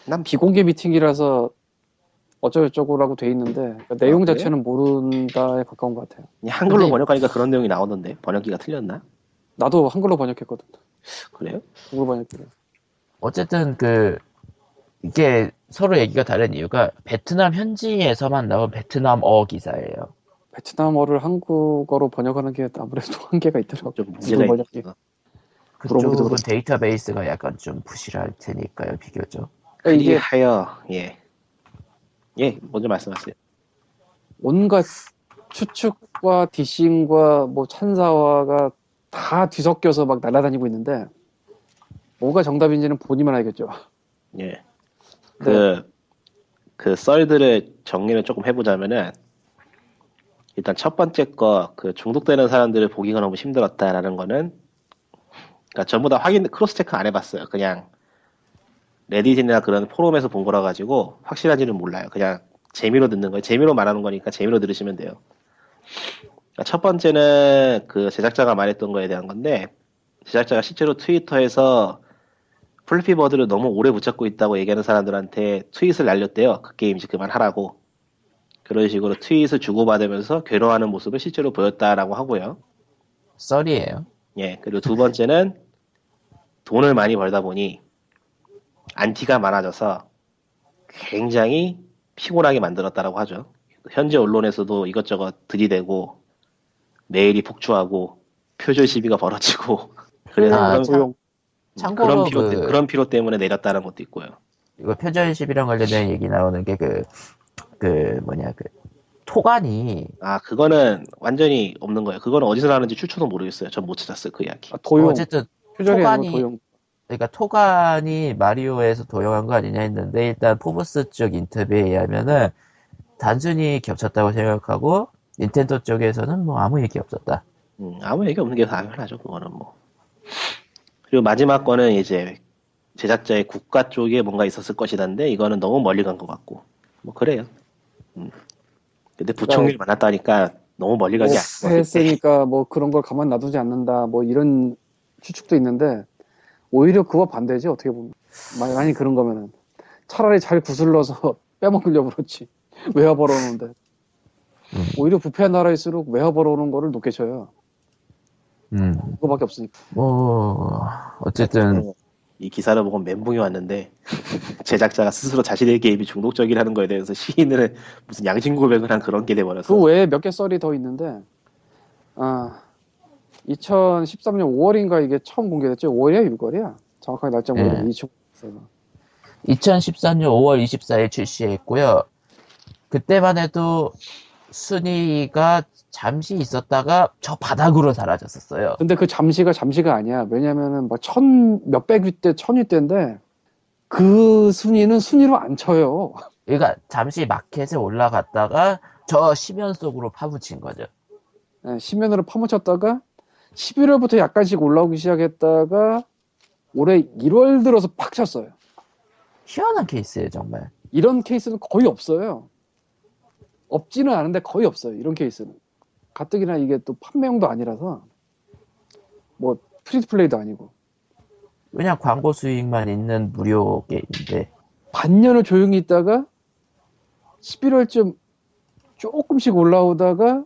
난 비공개 미팅이라서 어쩌고저쩌고라고 돼 있는데 그러니까 내용 아? 자체는 모른다에 가까운 것 같아요. 한글로 근데- 번역하니까 그런 내용이 나오던데 번역기가 틀렸나? 나도 한글로 번역했거든. 그래요? 구글 번역기를. 어쨌든 그 이게 서로 얘기가 다른 이유가 베트남 현지에서만 나온 베트남어 기사예요. 베트남어를 한국어로 번역하는 게 아무래도 한계가 있더라고. 좀 문제가 번역기. 그쪽은. 데이터베이스가 약간 좀 부실할 테니까요, 비교적. 그러니까 이게 그리하여 예. 예, 먼저 말씀하세요. 온갖 추측과 dissing과 뭐 찬사화가 다 뒤섞여서 막 날아다니고 있는데 뭐가 정답인지는 본인만 알겠죠. 예. 그, 그 썰들을 정리를 조금 해보자면은, 일단 첫 번째 거, 그 중독되는 사람들을 보기가 너무 힘들었다라는 거는, 그니까 전부 다 확인, cross check 안 해봤어요. 그냥, Reddit이나 그런 포럼에서 본 거라 가지고, 확실한지는 몰라요. 그냥 재미로 듣는 거예요. 재미로 말하는 거니까 재미로 들으시면 돼요. 그러니까 첫 번째는 그 제작자가 말했던 거에 대한 건데, 제작자가 실제로 트위터에서 Flappy Bird를 너무 오래 붙잡고 있다고 얘기하는 사람들한테 트윗을 날렸대요. 그 게임 이제 그만하라고. 그런 식으로 트윗을 주고받으면서 괴로워하는 모습을 실제로 보였다라고 하고요. 썰이에요. 예, 그리고 두 번째는 돈을 많이 벌다 보니 안티가 많아져서 굉장히 피곤하게 만들었다라고 하죠. 현재 언론에서도 이것저것 들이대고 메일이 폭주하고 표절 시비가 벌어지고 그래서 아, 그런, 참-. 참고로 그런 피로, 때- 그- 그런 피로 때문에 내렸다는 것도 있고요. 이거 표절십이랑 관련된 얘기 나오는 게 그, 그, 뭐냐, 그, 토간이, 아, 그거는 완전히 없는 거예요. 그거는 어디서 나는지 출처도 모르겠어요. 전 못 찾았어요, 그 이야기. 아, 도용. 어쨌든, 표절이 토간이- 도용. 그러니까 토간이 마리오에서 도용한 거 아니냐 했는데, 일단 포브스 쪽 인터뷰에 의하면은, 단순히 겹쳤다고 생각하고, 닌텐도 쪽에서는 뭐 아무 얘기 없었다. 음, 아무 얘기 없는 게 당연하죠, 그거는 뭐. 그리고 마지막 거는 이제 제작자의 국가 쪽에 뭔가 있었을 것이던데, 이거는 너무 멀리 간 것 같고. 뭐, 그래요. 음. 근데 부총리를 만났다니까 너무 멀리 같아요. 했으니까 뭐 그런 걸 가만 놔두지 않는다. 뭐 이런 추측도 있는데 오히려 그거 반대지 어떻게 보면. 만약에 그런 거면은 차라리 잘 구슬러서 빼먹으려고 그렇지. 외화 벌어오는데. 음. 오히려 부패한 나라일수록 외화 벌어오는 거를 높게 쳐요. 음, 그거밖에 없으니까. 뭐, 어쨌든, 이 기사를 보고 멘붕이 왔는데 제작자가 스스로 자신의 게임이 중독적이라는 거에 대해서 시인을 무슨 양심 고백을 한 그런 게 돼버렸어. 그 외에 몇 개 썰이 더 있는데, 아, 2013년 5월인가 이게 처음 공개됐죠? 5월이야, 6월이야? 정확하게 날짜 모르겠는데, 네. 이쪽. 2014년 5월 24일 출시했고요. 그때만 해도 순위가 잠시 있었다가 저 바닥으로 사라졌었어요. 근데 그 잠시가 잠시가 아니야. 왜냐면은 뭐 천, 몇백 위대, 천 위대인데, 그 순위는 순위로 안 쳐요. 그러니까 잠시 마켓에 올라갔다가 저 심연 속으로 파묻힌 거죠. 예, 시면으로 파묻혔다가 11월부터 약간씩 올라오기 시작했다가 올해 1월 들어서 팍 쳤어요. 희한한 케이스예요, 정말. 이런 케이스는 거의 없어요. 없지는 않은데 거의 없어요. 이런 케이스는. 가뜩이나 이게 또 판매용도 아니라서 뭐 프리플레이도 아니고 그냥 광고 수익만 있는 무료 게임인데 반년을 조용히 있다가 11월쯤 조금씩 올라오다가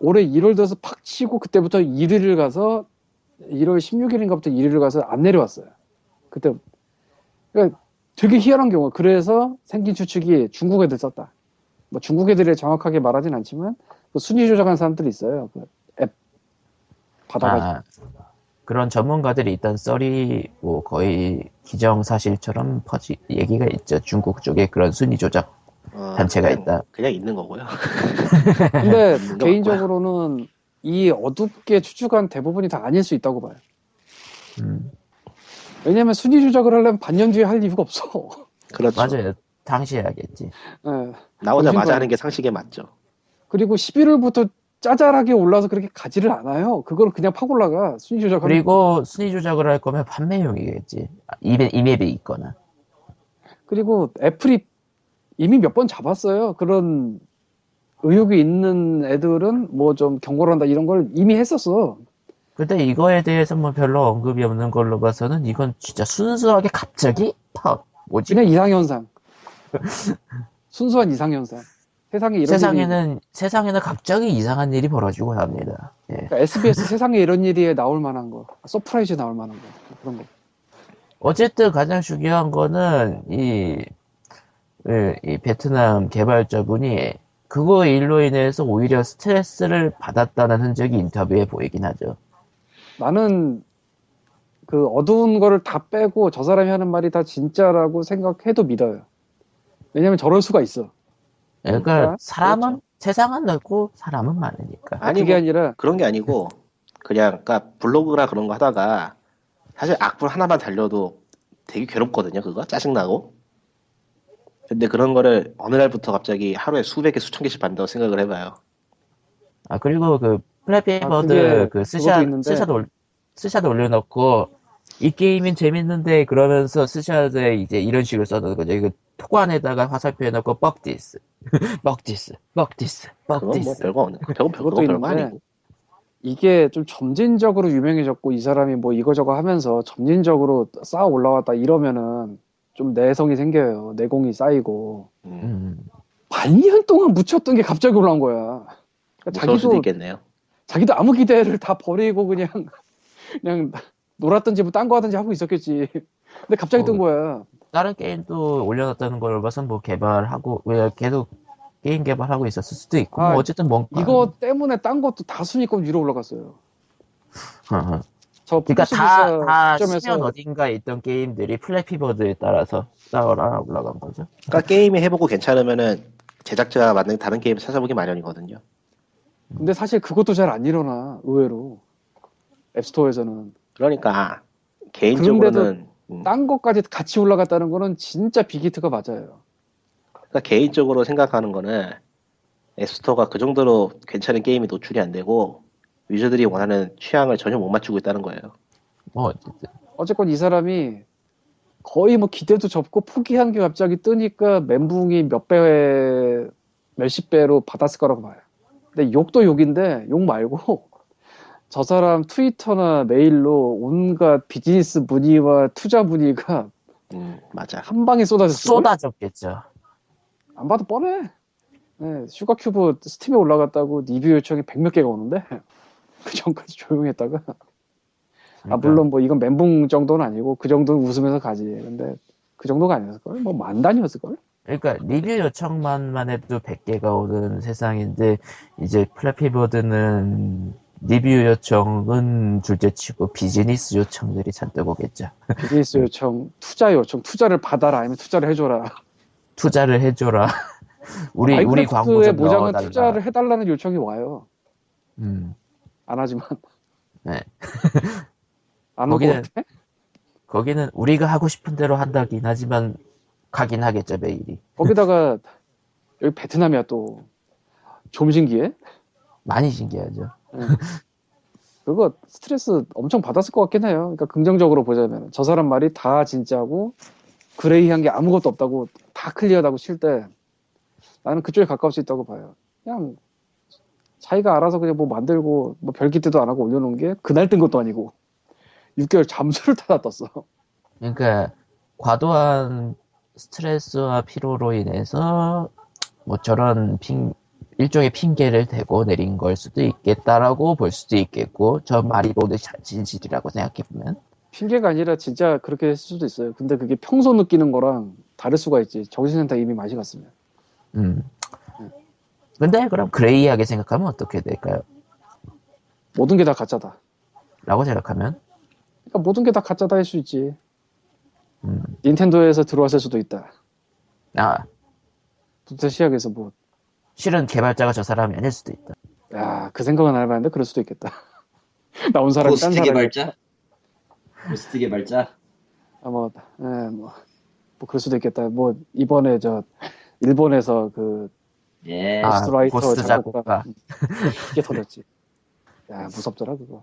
올해 1월 들어서 팍 치고 그때부터 1위를 가서 1월 16일인가부터 1위를 가서 안 내려왔어요. 그때 그러니까 되게 희한한 경우. 그래서 생긴 추측이 중국 애들 썼다. 뭐 중국 애들이 정확하게 말하진 않지만 그 순위 조작한 사람들이 있어요. 그 앱 받아가지고. 아, 그런 전문가들이 있던 썰이 뭐 거의 기정사실처럼 퍼지 얘기가 있죠. 중국 쪽에 그런 순위 조작 어, 단체가 그냥- 있다. 그냥 있는 거고요. 근데 개인적으로는 이 어둡게 추측한 대부분이 다 아닐 수 있다고 봐요. 음, 왜냐면 순위 조작을 하려면 반년 뒤에 할 이유가 없어. 그렇죠. 맞아요. 당시에 하겠지. 예. 나오자마자 하는 게 상식에 맞죠. 그리고 11월부터 짜잘하게 올라서 그렇게 가지를 않아요. 그걸 그냥 팍 올라가. 순위 조작하면. 그리고 순위 조작을 할 거면 판매용이겠지. 이맵, 이맵에 있거나. 그리고 애플이 이미 몇 번 잡았어요. 그런 의혹이 있는 애들은 뭐 좀 경고를 한다 이런 걸 이미 했었어. 근데 이거에 대해서 뭐 별로 언급이 없는 걸로 봐서는 이건 진짜 순수하게 갑자기 팍 뭐지? 그냥 이상현상. 순수한 이상현상. 세상에 이런 일이 세상에는 세상에는 갑자기 이상한 일이 벌어지고 합니다. 예. 그러니까 SBS 세상에 이런 일이 나올 만한 거, 서프라이즈 나올 만한 거 그런 거. 어쨌든 가장 중요한 거는 이, 예, 이 베트남 개발자분이 그거 일로 인해서 오히려 스트레스를 받았다는 흔적이 인터뷰에 보이긴 하죠. 나는 그 어두운 거를 다 빼고 저 사람이 하는 말이 다 진짜라고 생각해도 믿어요. 왜냐면 저럴 수가 있어. 그러니까 그러니까, 사람은 그렇죠. 세상은 넓고 사람은 많으니까. 아니 그게 뭐 아니라 그런 게 아니고 그냥 그러니까 블로그나 그런 거 하다가 사실 악플 하나만 달려도 되게 괴롭거든요. 그거 짜증 나고. 근데 그런 거를 어느 날부터 갑자기 하루에 수백 개 수천 개씩 받는다고 생각을 해봐요. 아 그리고 그 아, 플래피버드 그게 그 스샷. 스샷 올 스샷 올려놓고 이 게임은 재밌는데 그러면서 스샷에 이제 이런 식으로 써놓은 거죠. 이거 토관에다가 화살표 해놓고 뻑디스, 뻑디스, 뻑디스, 그건 뭐 뻑디스. 별거 없는 그건 별거 별거 있는데 아니고. 이게 좀 점진적으로 유명해졌고 이 사람이 뭐 이거저거 하면서 점진적으로 쌓아 올라왔다 이러면은 좀 내성이 생겨요. 내공이 쌓이고 음, 음, 반년 동안 묻혔던 게 갑자기 올라온 거야. 그러니까 무서울 수도 자기도 있겠네요. 자기도 아무 기대를 다 버리고 그냥 그냥 놀았든지 뭐 딴 거 하든지 하고 있었겠지. 근데 갑자기 뜬 어, 거야. 다른 게임도 올려놨다는 걸 봐서 뭐 개발하고 왜 계속 게임 개발하고 있었을 수도 있고 아, 뭐 어쨌든 뭔가 이거 때문에 딴 것도 다 순위권 위로 올라갔어요. 어, 저 그러니까 플스 다, 비사 다 시점에서 시면 어딘가에 있던 게임들이 플래피버드에 따라서 쌓아라 올라간 거죠. 그러니까 게임이 해보고 괜찮으면은 제작자가 만든 다른 게임 찾아보기 마련이거든요. 근데 사실 그것도 잘 안 일어나 의외로 앱스토어에서는 그러니까 개인적으로는 음, 딴 것까지 같이 올라갔다는 거는 진짜 빅히트가 맞아요. 그러니까 개인적으로 생각하는 거는 앱스토어가 그 정도로 괜찮은 게임이 노출이 안 되고 유저들이 원하는 취향을 전혀 못 맞추고 있다는 거예요. 뭐 어쨌든 어쨌건 이 사람이 거의 뭐 기대도 접고 포기한 게 갑자기 뜨니까 멘붕이 몇 배, 몇십 배로 받았을 거라고 봐요. 근데 욕도 욕인데 욕 말고 저 사람 트위터나 메일로 온갖 비즈니스 문의와 투자 문의가 음, 맞아. 한 방에 쏟아졌어요. 쏟아졌겠죠. 안 봐도 뻔해. 네, 슈가큐브 스팀에 올라갔다고 리뷰 요청이 백몇 개가 오는데 그 전까지 조용했다가 아 물론 뭐 이건 멘붕 정도는 아니고 그 정도는 웃으면서 가지. 근데 그 정도가 아니었을 걸. 뭐 만 단위였을 걸. 그러니까 리뷰 요청만만 해도 100개가 오는 세상인데 이제 플래피버드는 리뷰 요청은 둘째치고 비즈니스 요청들이 잔뜩 오겠죠. 비즈니스 요청, 투자 요청, 투자를 받아라 아니면 투자를 해줘라. 투자를 해줘라. 우리 우리 광고 좀 모장은 넣어달라. 투자를 해달라는 요청이 와요. 음. 안 하지만 네. 안 거기는- 거기는 우리가 하고 싶은 대로 한다긴 하지만 가긴 하겠죠 매일이. 거기다가 여기 베트남이야 또 좀 신기해? 많이 신기하죠. 그거 스트레스 엄청 받았을 것 같긴 해요. 그러니까 긍정적으로 보자면 저 사람 말이 다 진짜고 그레이한 게 아무것도 없다고 다 클리어다고 칠 때 나는 그쪽에 가까울 수 있다고 봐요. 그냥 자기가 알아서 그냥 뭐 만들고 뭐 별기대도 안 하고 올려놓은 게 그날 뜬 것도 아니고 6개월 잠수를 타다 떴어. 그러니까 과도한 스트레스와 피로로 인해서 뭐 저런 핑 일종의 핑계를 대고 내린 걸 수도 있겠다라고 볼 수도 있겠고 저 말이 모두 자- 진실이라고 생각해 보면 핑계가 아니라 진짜 그렇게 했을 수도 있어요. 근데 그게 평소 느끼는 거랑 다를 수가 있지. 정신센터 이미 맛이 갔으면. 음. 근데 그럼 그레이하게 생각하면 어떻게 될까요? 모든 게 다 가짜다. 라고 생각하면 그러니까 모든 게 다 가짜다 할 수 있지. 음. 닌텐도에서 들어왔을 수도 있다. 아 부터 시작해서 뭐, 실은 개발자가 저 사람이 아닐 수도 있다. 야, 그 생각은 안 해봤는데 그럴 수도 있겠다. 나온 사람이 딴 사람이. 개발자? 고스트 개발자? 아, 뭐, 예, 뭐, 뭐 그럴 수도 있겠다. 뭐 이번에 저 일본에서 그 예. 아, 고스트라이터 작곡가 작곡가. 이게 터졌지. 야, 무섭더라 그거.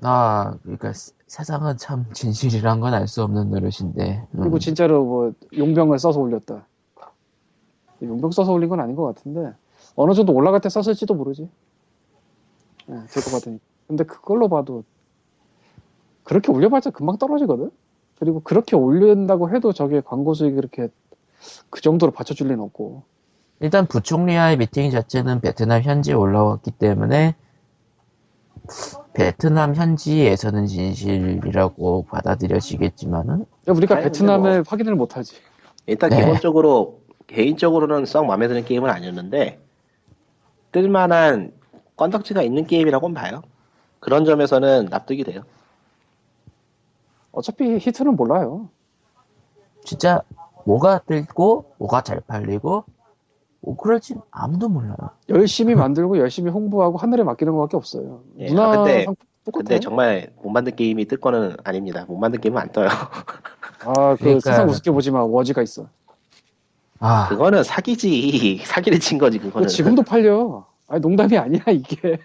아 그러니까 세- 세상은 참 진실이란 건 알 수 없는 노릇인데. 음. 그리고 진짜로 뭐 용병을 써서 올렸다. 용병 써서 올린 건 아닌 것 같은데 어느 정도 올라갈 때 썼을지도 모르지. 예, 될것 같으니. 근데 그걸로 봐도 그렇게 올려봤자 금방 떨어지거든. 그리고 그렇게 올린다고 해도 저게 광고 수익이 그렇게 그 정도로 받쳐줄 리는 없고. 일단 부총리와의 미팅 자체는 베트남 현지에 올라왔기 때문에 베트남 현지에서는 진실이라고 받아들여지겠지만은 우리가 아니, 근데 베트남을 확인을 못하지. 일단 네. 기본적으로 개인적으로는 썩 마음에 드는 게임은 아니었는데 뜰만한 건덕지가 있는 게임이라고는 봐요. 그런 점에서는 납득이 돼요. 어차피 히트는 몰라요. 진짜 뭐가 뜨고 뭐가 잘 팔리고 뭐 그럴진 아무도 몰라요. 열심히 만들고 열심히 홍보하고 하늘에 맡기는 것밖에 없어요. 예, 문화 아, 근데-. 근데 정말 못 만든 게임이 뜰 거는 아닙니다. 못 만든 게임은 안 떠요. 아, 그 그러니까- 세상 우습게 보지 마. 워지가 있어. 아 그거는 사기지. 사기를 친 거지 그거 그거는. 지금도 팔려. 아니 농담이 아니야 이게.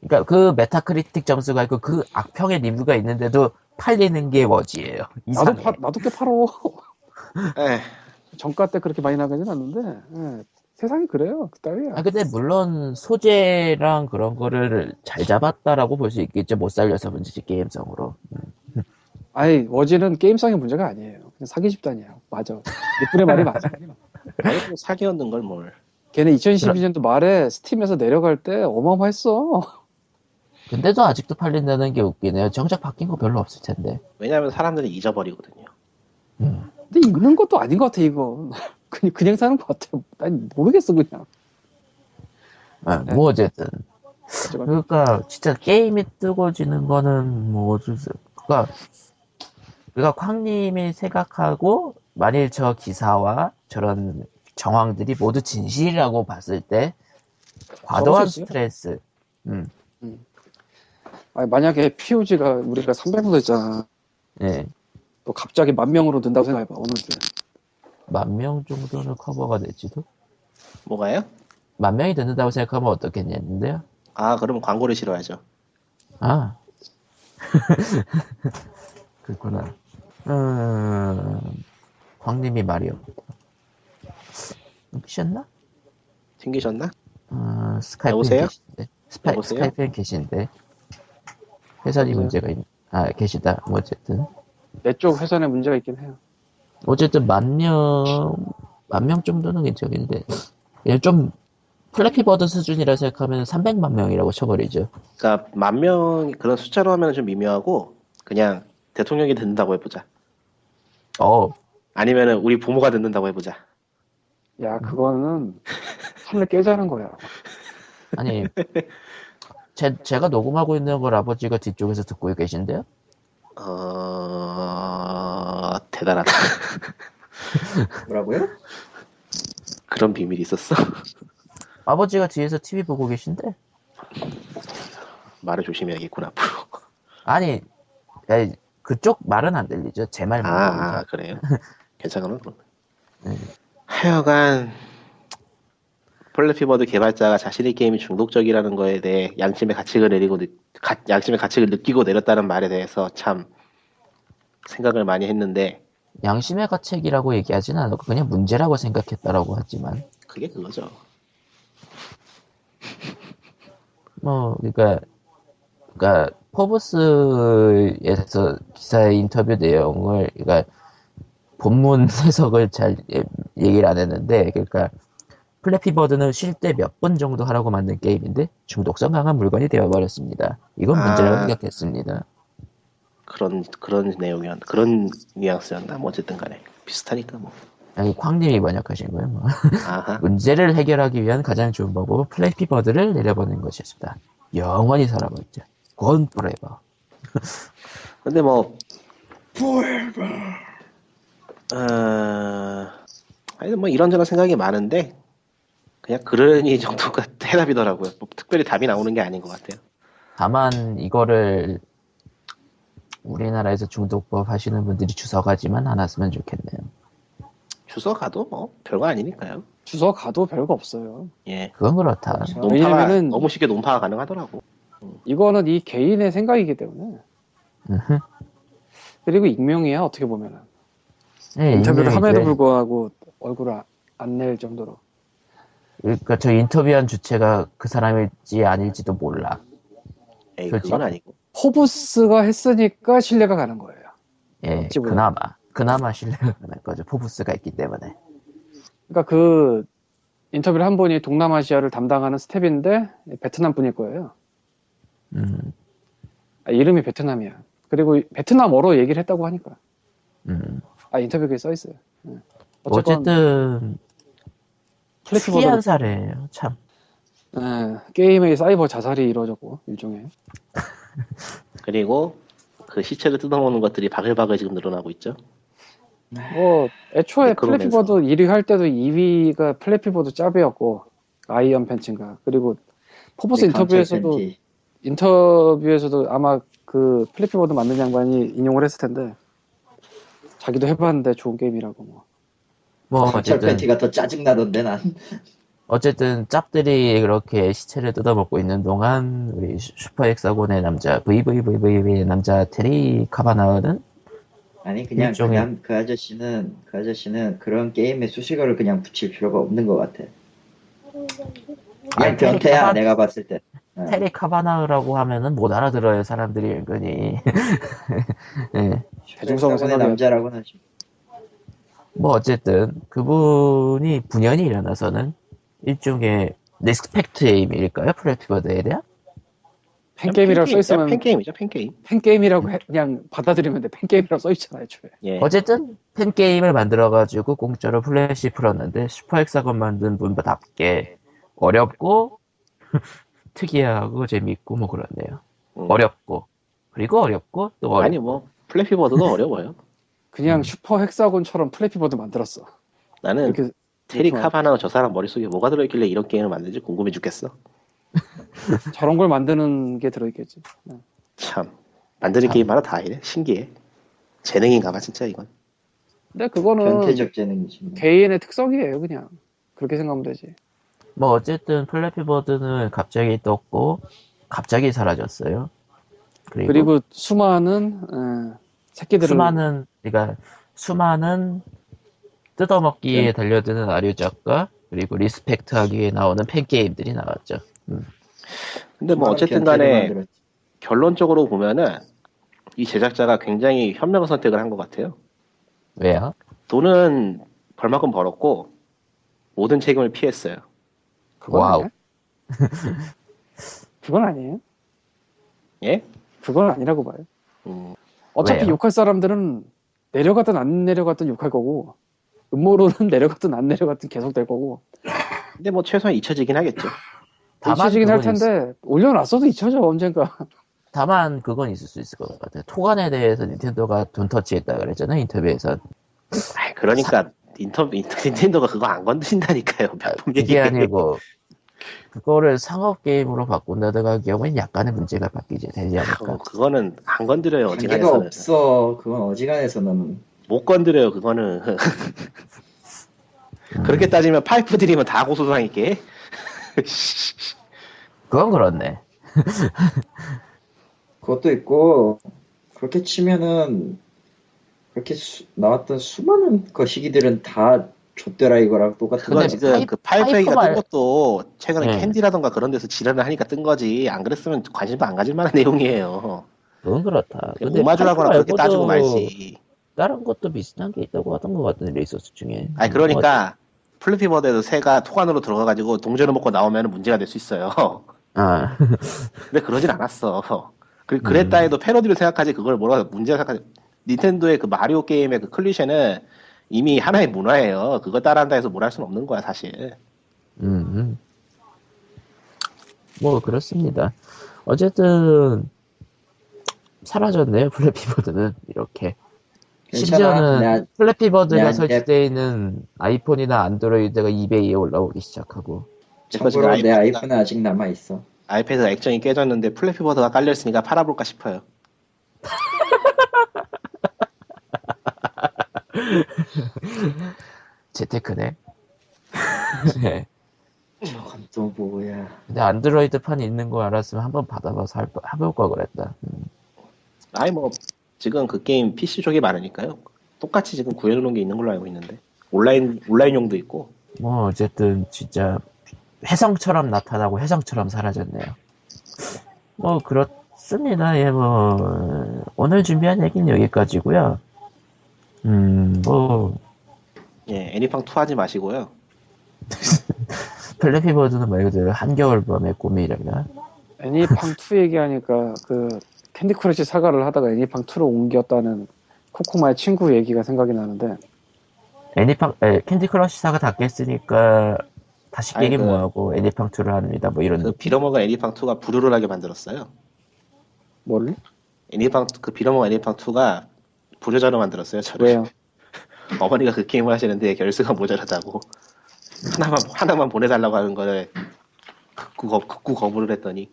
그러니까 그 메타크리틱 점수가 있고 그 악평의 리뷰가 있는데도 팔리는 게 워Z예요. 나도 이상해. 파, 나도 꽤 팔어. 에, 정가 때 그렇게 많이 나가진 않는데 예, 세상이 그래요. 그 따위야. 아 근데 물론 소재랑 그런 거를 잘 잡았다라고 볼 수 있겠죠. 못 살려서 문제지 게임성으로. 아니 워지는 게임성의 문제가 아니에요. 그냥 사기 집단이야. 맞아. 이쁜의 말이 맞아. 사기였는 걸 뭘. 걔네 2012년도 말에 스팀에서 내려갈 때 어마어마했어. 근데도 아직도 팔린다는 게 웃기네요. 정작 바뀐 거 별로 없을 텐데. 왜냐하면 사람들이 잊어버리거든요. 음. 근데 읽는 것도 아닌 것 같아 이거. 그냥 그냥 사는 것 같아. 난 모르겠어 그냥. 아, 네. 뭐 어쨌든 그러니까 진짜 게임이 뜨거워지는 거는 뭐 어쩔 수 그러니까 그러니까 쾅님이 생각하고 만일 저 기사와 저런 정황들이 모두 진실이라고 봤을 때 과도한 저럴 수 있어요? 스트레스 아니, 만약에 POG가 우리가 300명 했잖아. 예. 또 갑자기 만 명으로 는다고 생각해봐 어느 때. 만명 정도는 커버가 될지도 뭐가요? 만 명이 듣는다고 생각하면 어떻겠냐는데요 아, 그러면 광고를 싫어하죠. 아 그렇구나 음 광님이 말이 없다 웃기셨나? 튕기셨나? 어, 스카이프엔 여보세요? 계신데 스파, 여보세요? 스카이프엔 계신데 여보세요? 문제가 있, 아 계시다 뭐 어쨌든 내 쪽 회선에 문제가 있긴 해요. 어쨌든 만 명, 만 명 정도는 괜찮은데, 좀 플래피버드 수준이라 생각하면 300만 명이라고 쳐버리죠. 그러니까 만명 그런 숫자로 하면 좀 미묘하고 그냥 대통령이 듣는다고 해보자. 어, 아니면은 우리 부모가 듣는다고 해보자. 야, 그거는 선을 깨자는 거야. 아니, 제, 제가 녹음하고 있는 걸 아버지가 뒤쪽에서 듣고 계신데요? 어 대단하다. 뭐라고요? 그런 비밀이 있었어. 아버지가 뒤에서 TV 보고 계신데? 말을 조심해야겠군 앞으로. 아니, 아니, 그쪽 말은 안 들리죠. 제 말만. 아. 아 그래요? 괜찮으면 그럼. 네. 하여간 플래피버드 개발자가 자신의 게임이 중독적이라는 거에 대해 양심의 가책을 내리고 느- 가- 양심의 가책을 느끼고 내렸다는 말에 대해서 참 생각을 많이 했는데 양심의 가책이라고 얘기하진 않고 그냥 문제라고 생각했다라고 하지만 그게 그거죠. 뭐 그러니까 그러니까 포브스에서 기사의 인터뷰 내용을 그러니까 본문 해석을 잘 예- 얘기를 안 했는데 그러니까 플래피버드는 쉴 때 몇 분 정도 하라고 만든 게임인데 중독성 강한 물건이 되어버렸습니다. 이건 문제라고 아. 생각했습니다. 그런 그런 내용이었 그런 뉘앙스였나 뭐 어쨌든 간에 비슷하니까 뭐 아니 쾅님이 번역하신 거예요. 뭐. 아하 문제를 해결하기 위한 가장 좋은 방법은 플래피 버드를 내려버리는 것이었다. 영원히 살아보자. Gone forever. 근데 뭐 어... 아니 뭐 이런저런 생각이 많은데 그냥 그러니 정도가 해답이더라고요. 뭐 특별히 답이 나오는 게 아닌 것 같아요. 다만 이거를 우리나라에서 중독법 하시는 분들이 주워가지만 않았으면 좋겠네요. 주소 가도 뭐 별거 아니니까요. 주소 가도 별거 없어요. 예. 그건 그렇다. 그렇죠. 논파가 왜냐면은- 너무 쉽게 논파가 가능하더라고. 이거는 이 개인의 생각이기 때문에. 그리고 익명이야, 어떻게 보면은. 네, 인터뷰를. 함에도 불구하고 얼굴을 안 낼 정도로. 그러니까 저 인터뷰한 주체가 그 사람일지 아닐지도 몰라. 에이 그렇죠. 그건 아니고. 포브스가 했으니까 신뢰가 가는 거예요. 예, 보면. 그나마 그나마 신뢰가 가는 거죠. 포브스가 있기 때문에. 그러니까 그 인터뷰를 한 분이 동남아시아를 담당하는 스태프인데 베트남 분일 거예요. 음, 아, 이름이 베트남이야. 그리고 베트남어로 얘기를 했다고 하니까. 음. 아 인터뷰에 써 있어요. 예. 어쨌건 어쨌든 플래피버드 특이한 사례예요. 참. 예, 게임의 사이버 자살이 이루어졌고 일종의 그리고 그 시체를 뜯어먹는 것들이 바글바글 지금 늘어나고 있죠. 뭐 애초에 네. 플래피버드 1위 할 때도 2위가 플래피버드 짭이었고 아이언 팬츠인가 그리고 포브스 인터뷰에서도 팬티. 인터뷰에서도 아마 그 플래피버드 만든 양반이 인용을 했을 텐데 자기도 해봤는데 좋은 게임이라고 뭐뭐 강철 어쨌든 팬티가 더 짜증 나던데 난. 어쨌든 짭들이 그렇게 시체를 뜯어먹고 있는 동안 우리 슈- 슈퍼 헥사곤의 남자 VVVV의 남자 테리 카바나우는 아니 그냥 일종의- 그냥 그 아저씨는 그 아저씨는 그런 게임에 수식어를 그냥 붙일 필요가 없는 것 같아. 그냥 변태야 카바- 내가 봤을 때. 어. 테리 카바나우라고 하면은 못 알아들어요 사람들이 은근히 예. 대중성을 의 생각해야 남자라고는 하지. 뭐 어쨌든 그분이 분연이 일어나서는 일종의 respect 게임일까요 플래피버드에 대한 팬게임이라고 써 있으면 팬게임이죠, 팬게임. 팬게임이라고 해- 그냥 받아들이면 돼 팬게임이라고 써 있잖아요 애초에 예. 어쨌든 팬게임을 만들어가지고 공짜로 플래시 풀었는데 슈퍼 헥사곤 만든 분답게 어렵고 특이하고 재밌고 뭐 그렇네요 음. 어렵고 그리고 어렵고 또 어렵고 아니 뭐 플래피버드도 어려워요. 그냥 음. 슈퍼 헥사곤처럼 플래피버드 만들었어 나는 이렇게 테리 이렇게 카바나 저 사람 머릿속에 뭐가 들어있길래 이런 게임을 만들지 궁금해 죽겠어. 저런 걸 만드는 게 들어있겠지 참 만드는 참. 게임마다 다 이래 신기해. 재능인가봐 진짜 이건. 근데 그거는 변태적 재능이지. 뭐. 개인의 특성이에요 그냥 그렇게 생각하면 되지 뭐 어쨌든 플래피버드는 갑자기 떴고 갑자기 사라졌어요 그리고, 그리고 수많은 에, 새끼들을 수많은 그러니까 수많은 뜯어먹기에 네. 달려드는 아류작과 그리고 respect하기 위해 나오는 팬 게임들이 나왔죠 근데 뭐 수많은 어쨌든 간에. 결론적으로 보면은 이 제작자가 굉장히 현명한 선택을 한 것 같아요. 왜요? 돈은 벌만큼 벌었고 모든 책임을 피했어요. 그건 wow. 그건 아니에요? 예? 그건 아니라고 봐요. 음, 어차피 왜요? 욕할 사람들은 내려가든 안 내려가든 욕할 거고 음모론은 내려가든 안 내려가든 계속 될 거고 근데 뭐 최소한 잊혀지긴 하겠죠. 다만 잊혀지긴 할 그건 있- 텐데 올려놨어도 잊혀져 언젠가 다만 그건 있을 수 있을 것 같아요. 토관에 대해서 닌텐도가 don't touch했다 그랬잖아요 인터뷰에서. 아이, 그러니까 인터, 인터, 닌텐도가 그거 안 건드린다니까요. 몇번 그게 얘기해. 아니고 그거를 상업 게임으로 바꾼다든가 경우엔 약간의 문제가 바뀌지 되지 않을까. 어, 그거는 안 건드려요. 어지간해서는 없어. 그건 어지간해서는 못 건드려요. 그거는 그렇게 따지면 파이프 드리면 다 고소당했게. 그건 그렇네. 그것도 있고 그렇게 치면은 그렇게 수- 나왔던 수많은 거시기들은 다 좆돼라 이거랑 똑같은 그건 근데 지금 파이- 그 파이프 파이프 얘기가 말- 뜬 것도 최근에 네. 캔디라던가 그런 데서 지랄을 하니까 뜬 거지. 안 그랬으면 관심도 안 가질 만한 내용이에요. 그건 그렇다. 근데 오마주라거나 그렇게 따지고 말지. 다른 것도 비슷한 게 있다고 하던 것 같은데 리소스 중에. 아니 그러니까 플래피버드에서 새가 토관으로 들어가가지고 동전을 먹고 나오면 문제가 될 수 있어요. 아 근데 그러진 않았어. 그, 그랬다 음. 해도 패러디로 생각하지 그걸 뭐라 문제가 생각하지. 닌텐도의 그 마리오 게임의 그 클리셰는 이미 하나의 문화예요. 그거 따라한다 해서 뭘 할 수는 없는 거야 사실. 음, 음. 뭐 그렇습니다. 어쨌든 사라졌네요 플래피버드는 이렇게. 심지어는 플래피버드가 설치되어 있는 아이폰이나 안드로이드가 이베이에 올라오기 시작하고 참고로 내 아이폰은 아직 남아 있어. 아이패드 액정이 깨졌는데 플래피버드가 깔려있으니까 팔아볼까 싶어요. 재테크네. 네. 저건 또 뭐야? 근데 안드로이드 판이 있는 거 알았으면 한번 받아봐서 할, 해볼 걸 그랬다. 음. 아니 뭐 지금 그 게임 PC 쪽이 많으니까요. 똑같이 지금 구해놓은 게 있는 걸로 알고 있는데 온라인 온라인용도 있고 뭐 어쨌든 진짜 혜성처럼 나타나고 혜성처럼 사라졌네요. 뭐 그렇습니다. 예, 뭐 오늘 준비한 얘기는 여기까지고요. 음, 뭐 예 애니팡 2 하지 마시고요. 플래피버드는 말 그대로 한겨울 밤의 꿈이라나. 애니팡 2 얘기하니까 그 캔디 크러쉬 사가를 하다가 애니팡 2로 옮겼다는 코코마의 친구 얘기가 생각이 나는데 애니팡 에, 캔디 크러쉬 사가 다 깼으니까 다시 아니, 깨긴 그- 뭐하고 애니팡 2를 합니다. 뭐 이런 그. 빌어먹은 애니팡 2가 불효를 하게 만들었어요. 뭘? 애니팡 그 빌어먹은 애니팡 2가 불효자로 만들었어요. 저를. 왜요? 어머니가 그 게임을 하시는데 열쇠가 모자라다고 하나만 하나만 보내달라고 하는 거를 극구, 거, 극구 거부를 했더니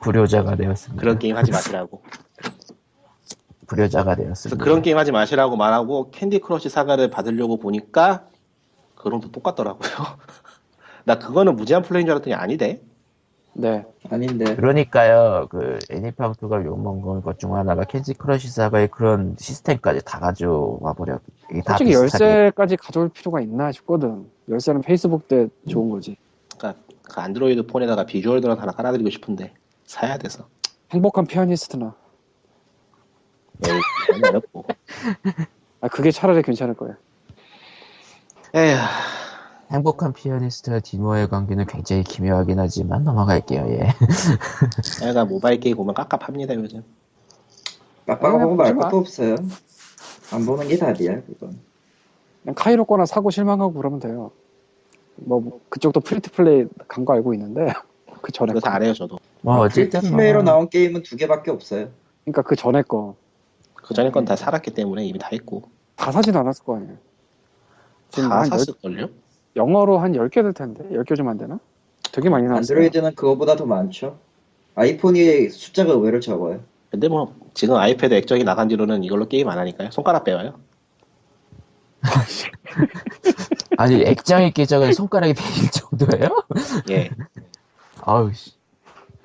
불효자가 되었습니다. 그런 게임 하지 마시라고. 불효자가 되었습니다. 그런 게임 하지 마시라고 말하고 캔디 크러쉬 사가를 받으려고 보니까 그놈도 똑같더라고요. 나 그거는 무제한 플레이인 줄 알았더니 아니대. 네. 아닌데. 그러니까요, 그, 애니팡 2가 욕먹은 것 중 하나가 캔디 크러쉬 사가의 그런 시스템까지 다 가져와 버려. 솔직히. 열쇠까지 가져올 필요가 있나 싶거든. 열쇠는 페이스북 때 좋은 거지. 그러니까 그 안드로이드 폰에다가 비주얼드를 하나 깔아드리고 싶은데 사야 돼서. 행복한 피아니스트나. 에이, 너무 어렵고. 아 그게 차라리 괜찮을 거예요. 에휴, 행복한 피아니스트와 디모의 관계는 굉장히 기묘하긴 하지만 넘어갈게요, 예. 내가 모바일 게임 보면 깝깝합니다 요즘. 아, 말. 것도 없어요. 안 보는 게 답이야, 그건. 그냥 카이로 거나 사고 실망하고 그러면 돼요. 뭐 그쪽도 free to play 간 거 알고 있는데 그 전에 그래서 거. 안 해요 저도. 뭐, 어쨌든. free to play로 뭐, 나온 게임은 두 개밖에 없어요. 그러니까 그 전에 거다그 전에 건 다 살았기 때문에 이미 다 했고. 사진 않았을 거 아니에요. 지금 다한 열- 샀을걸요? 영어로 한 10개 될 텐데 10개 좀 안 되나? 되게 많이 나왔어요. 안드로이드는 그거보다 더 많죠. 아이폰이 숫자가 의외로 적어요. 근데 뭐 지금 아이패드 액정이 나간 뒤로는 이걸로 게임 안 하니까요. 손가락 빼와요. 아니, 액정이 깨져가 손가락이 베일 정도예요? 예. 아우, 씨.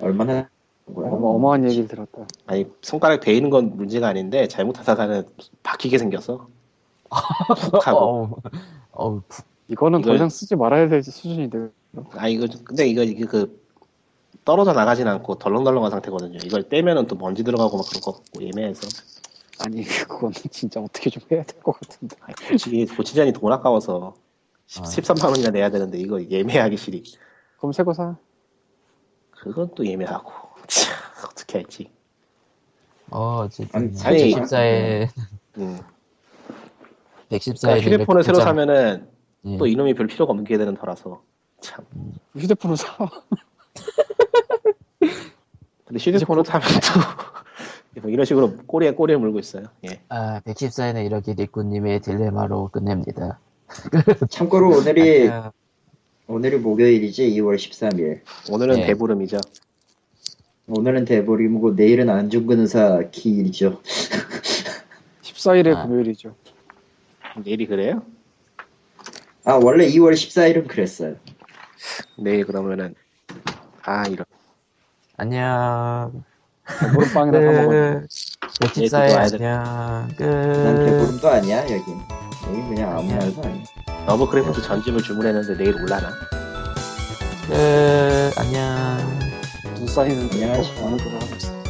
얼마나 뭐야? 어마, 어마한 얘기를 들었다. 아니 손가락 베이는 건 문제가 아닌데 잘못하다가는 박히게 생겨서 푹 하고. 어우, 어우, 푹. 이거는 더 이걸- 이상 쓰지 말아야 될 수준인데. 아 이거 근데 이거 이게 그 떨어져 나가진 않고 덜렁덜렁한 상태거든요. 이걸 떼면은 또 먼지 들어가고 막 그럴 것 같고 예매해서 아니 그거는 진짜 어떻게 좀 해야 될 것 같은데. 아니, 고치기 고치자니 돈 아까워서 십- 아. 13만 원이나 내야 되는데 이거 예매하기 싫이. 그럼 새거 사. 그건 또 예매하고. 참, 어떻게 할지. 어, 어쨌든 아니, 사실- 114에 음. 114에 그러니까 휴대폰을 새로 사면은 예. 또 이놈이 별 필요가 없게 되는 터라서. 참. 휴대폰을 사. 근데 휴대폰을 사면 또 뭐 이런 식으로 꼬리에 꼬리를 물고 있어요. 예. 아, 114에는 이렇게 리꾸님의 딜레마로 끝냅니다. 참고로 오늘이 안녕. 오늘이 목요일이지 2월 13일. 오늘은 예. 대보름이죠. 오늘은 대보림이고 내일은 안중근 의사 기일이죠. 14일에 아. 금요일이죠. 내일이 그래요? 아 원래 2월 14일은 그랬어요. 내일 그러면은 아 이런. 안녕. 보름빵이나 사 먹어. 끝. 얘도 114에 와야 돼. 안녕. 끝. 난 대보름도 아니야 여긴. 여긴 그냥 아무 말도 아니야. 러브크래프트 전집을 주문했는데 내일 올라나? 끝. 안녕. 눈 쌓이는데 안녕하십니까.